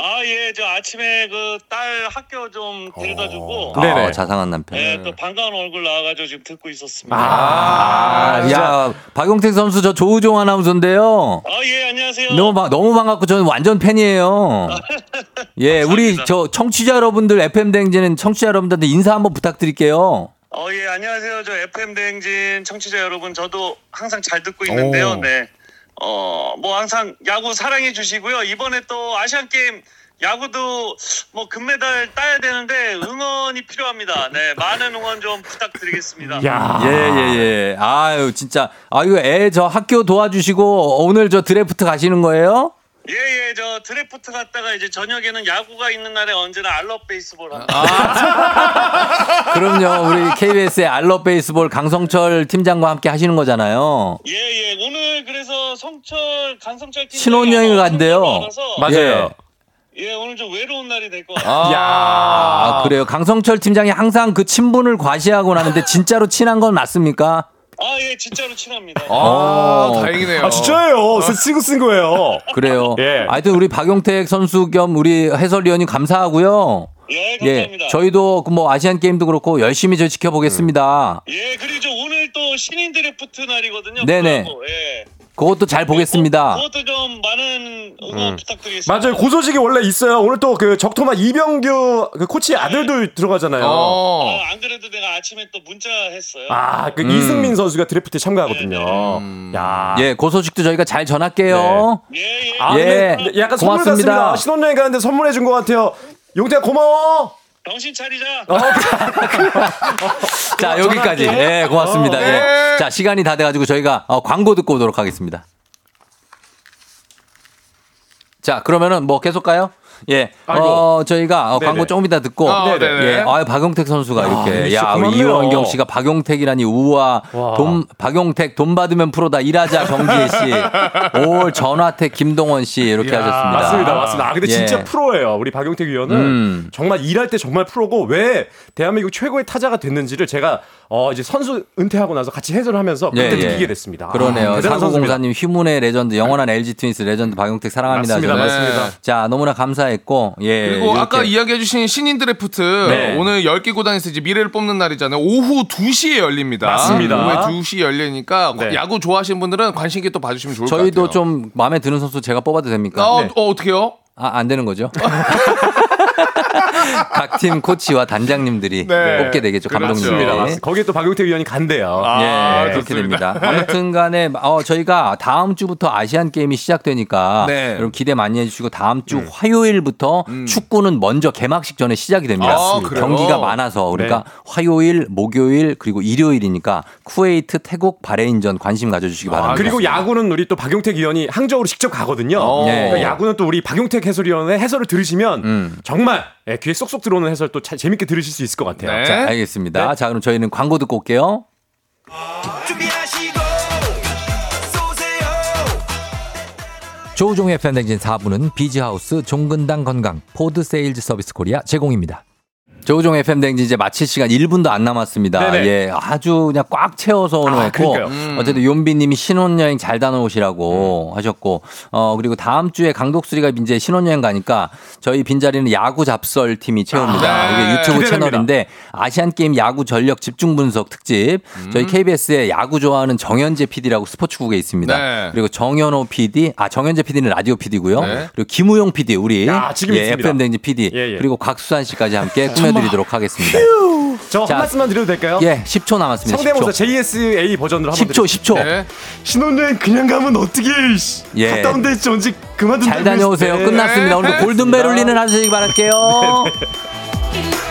아, 예, 저 아침에 그 딸 학교 좀 데려다 주고, 네네. 아, 자상한 남편. 예, 또 반가운 얼굴 나와가지고 지금 듣고 있었습니다. 아, 야, 박용택 선수 저 조우종 아나운서인데요. 아, 예, 안녕하세요. 너무 바- 너무 반갑고 저는 완전 팬이에요. <laughs> 예, 우리 저 청취자 여러분들 FM 대행진은 청취자 여러분들한테 인사 한번 부탁드릴게요. 어, 예, 안녕하세요. 저 FM 대행진 청취자 여러분, 저도 항상 잘 듣고 있는데요. 네. 어, 뭐 항상 야구 사랑해 주시고요. 이번에 또 아시안 게임 야구도 뭐 금메달 따야 되는데 응원이 필요합니다. 네, 많은 응원 좀 부탁드리겠습니다. 야. 예, 예, 예. 아유, 진짜. 아, 이거 애저 학교 도와주시고 오늘 저 드래프트 가시는 거예요? 예, 예, 저 드래프트 갔다가 이제 저녁에는 야구가 있는 날에 언제나 알럽 베이스볼 합니다. <laughs> 그럼요. 우리 KBS의 알러 베이스볼 강성철 팀장과 함께 하시는 거잖아요. 예, 예. 오늘 그래서 성철, 간성철 팀 신혼여행을 간대요. 맞아요. 예, 오늘 좀 외로운 날이 될 것 같아요. 아, 그래요. 강성철 팀장이 항상 그 친분을 과시하곤 하는데 진짜로 친한 건 맞습니까? 아, 예, 진짜로 친합니다. 아, 어. 다행이네요. 아 진짜예요. 제 친구 쓴 거예요. 그래요. <laughs> 예. 하여튼 우리 박용택 선수 겸 우리 해설위원님 감사하고요. 예, 감사합니다. 예, 저희도 그뭐 아시안 게임도 그렇고 열심히 저 지켜보겠습니다. 예, 그리고 저 오늘 또 신인 드래프트 날이거든요. 네네. 예. 그것도 잘 보겠습니다. 그것도 좀 많은 응원 부탁드리겠습니다. 맞아요. 고소식이 원래 있어요. 오늘 또 그 적토마 이병규 그 코치의 아들도 들어가잖아요. 어. 아, 안 그래도 내가 아침에 또 문자 했어요. 아, 그 음. 이승민 선수가 드래프트에 참가하거든요. 야. 예, 그 소식도 저희가 잘 전할게요. 예, 예. 아, 예. 약간 선물 고맙습니다. 같습니다. 신혼여행 가는데 선물해 준 것 같아요. 용태야 고마워. 정신 차리자. <laughs> 자, 여기까지. 예, 고맙습니다. 예. 자, 시간이 다 돼가지고 저희가 어, 광고 듣고 오도록 하겠습니다. 자, 그러면은 뭐 계속 가요? 예. 아이고. 어, 저희가 어. 광고 조금 이따 듣고. 아. 예. 아, 박용택 선수가 이렇게. 진짜 야. 이원경 씨가 박용택이라니 우와. 와. 돈, 박용택 돈 받으면 프로다. 일하자 정기혜 씨. <laughs> 올 전화택 김동원 씨 이렇게 야, 하셨습니다. 맞습니다, 맞습니다. 아, 근데 예. 진짜 프로예요. 우리 박용택 위원은 음. 정말 일할 때 정말 프로고 왜 대한민국 최고의 타자가 됐는지를 제가 어 이제 선수 은퇴하고 나서 같이 해설을 하면서 그때 예, 예. 느끼게 됐습니다. 그러네요. 아, 선수입니다. 사구공사님 휘문의 레전드 영원한 LG 트윈스 레전드 박용택 사랑합니다. 맞습니다. 맞습니다. 자 너무나 감사 했고 예. 그리고 이렇게. 아까 이야기해주신 신인 드래프트 네. 오늘 10개 구단에서 이제 미래를 뽑는 날이잖아요. 오후 2시에 열립니다. 맞습니다. 오후 2시에 열리니까 네. 야구 좋아하시는 분들은 관심 있게 또 봐주시면 좋을 것 같아요. 저희도 좀 마음에 드는 선수 제가 뽑아도 됩니까? 어, 네. 어, 어떻게요? 아, 안 되는 거죠? <laughs> <laughs> 각 팀 코치와 단장님들이 네. 뽑게 되겠죠. 그렇죠. 감독님들이. 맞습니다. 거기에 또 박용택 위원이 간대요. 아, 예, 그렇게 좋습니다. 됩니다. 아무튼 간에 어, 저희가 다음 주부터 아시안 게임이 시작되니까 네. 여러분 기대 많이 해주시고 다음 주 화요일부터 축구는 먼저 개막식 전에 시작이 됩니다. 아, 그래요? 경기가 많아서 그러니까 화요일, 목요일 그리고 일요일이니까 쿠웨이트, 태국, 바레인전 관심 가져주시기 바랍니다. 그리고 야구는 우리 또 박용택 위원이 항저우로 직접 가거든요. 네. 그러니까 야구는 또 우리 박용택 해설위원의 해설을 들으시면 음. 정말 예, 귀에 쏙쏙 들어오는 해설 또 자- 재밌게 들으실 수 있을 것 같아요. 네. 자, 알겠습니다. 자, 그럼 저희는 광고 듣고 올게요. 조우종의 FM대행진 4부는 비지하우스 종근당 건강 포드 세일즈 서비스 코리아 제공입니다. 조우종의 팬댕진 이제 마칠 시간 1분도 안 남았습니다. 네네. 예, 아주 그냥 꽉 채워서 오늘 아, 했고 그러니까요. 어쨌든 용비 님이 신혼여행 잘 다녀오시라고 하셨고 어 그리고 다음 주에 강독수리가 이제 신혼여행 가니까 저희 빈자리는 야구 잡설 팀이 채웁니다. 아, 네. 이게 유튜브 기대됩니다. 채널인데 아시안 게임 야구 전력 집중 분석 특집 저희 KBS에 야구 좋아하는 정현재 PD라고 스포츠국에 있습니다. 네. 그리고 정현호 PD, 아 정현재 PD는 라디오 PD고요. 네. 그리고 김우용 PD 우리 야, 지금 예. FM 댕지 PD 예, 예. 그리고 곽수산 씨까지 함께 <laughs> 꾸며 드리도록 하겠습니다. 저한 자, 말씀만 드려도 될까요? 예, 10초 남았습니다. 성대모사 10초. JSA 버전으로 한번 10초, 10초. 네. 신혼여행 그냥 가면 어떻게 예. 갔다 온데 전직 그만둔다 잘 다녀오세요. 끝났습니다. 오늘 골든벨 울리는 하시기 바랄게요. <laughs>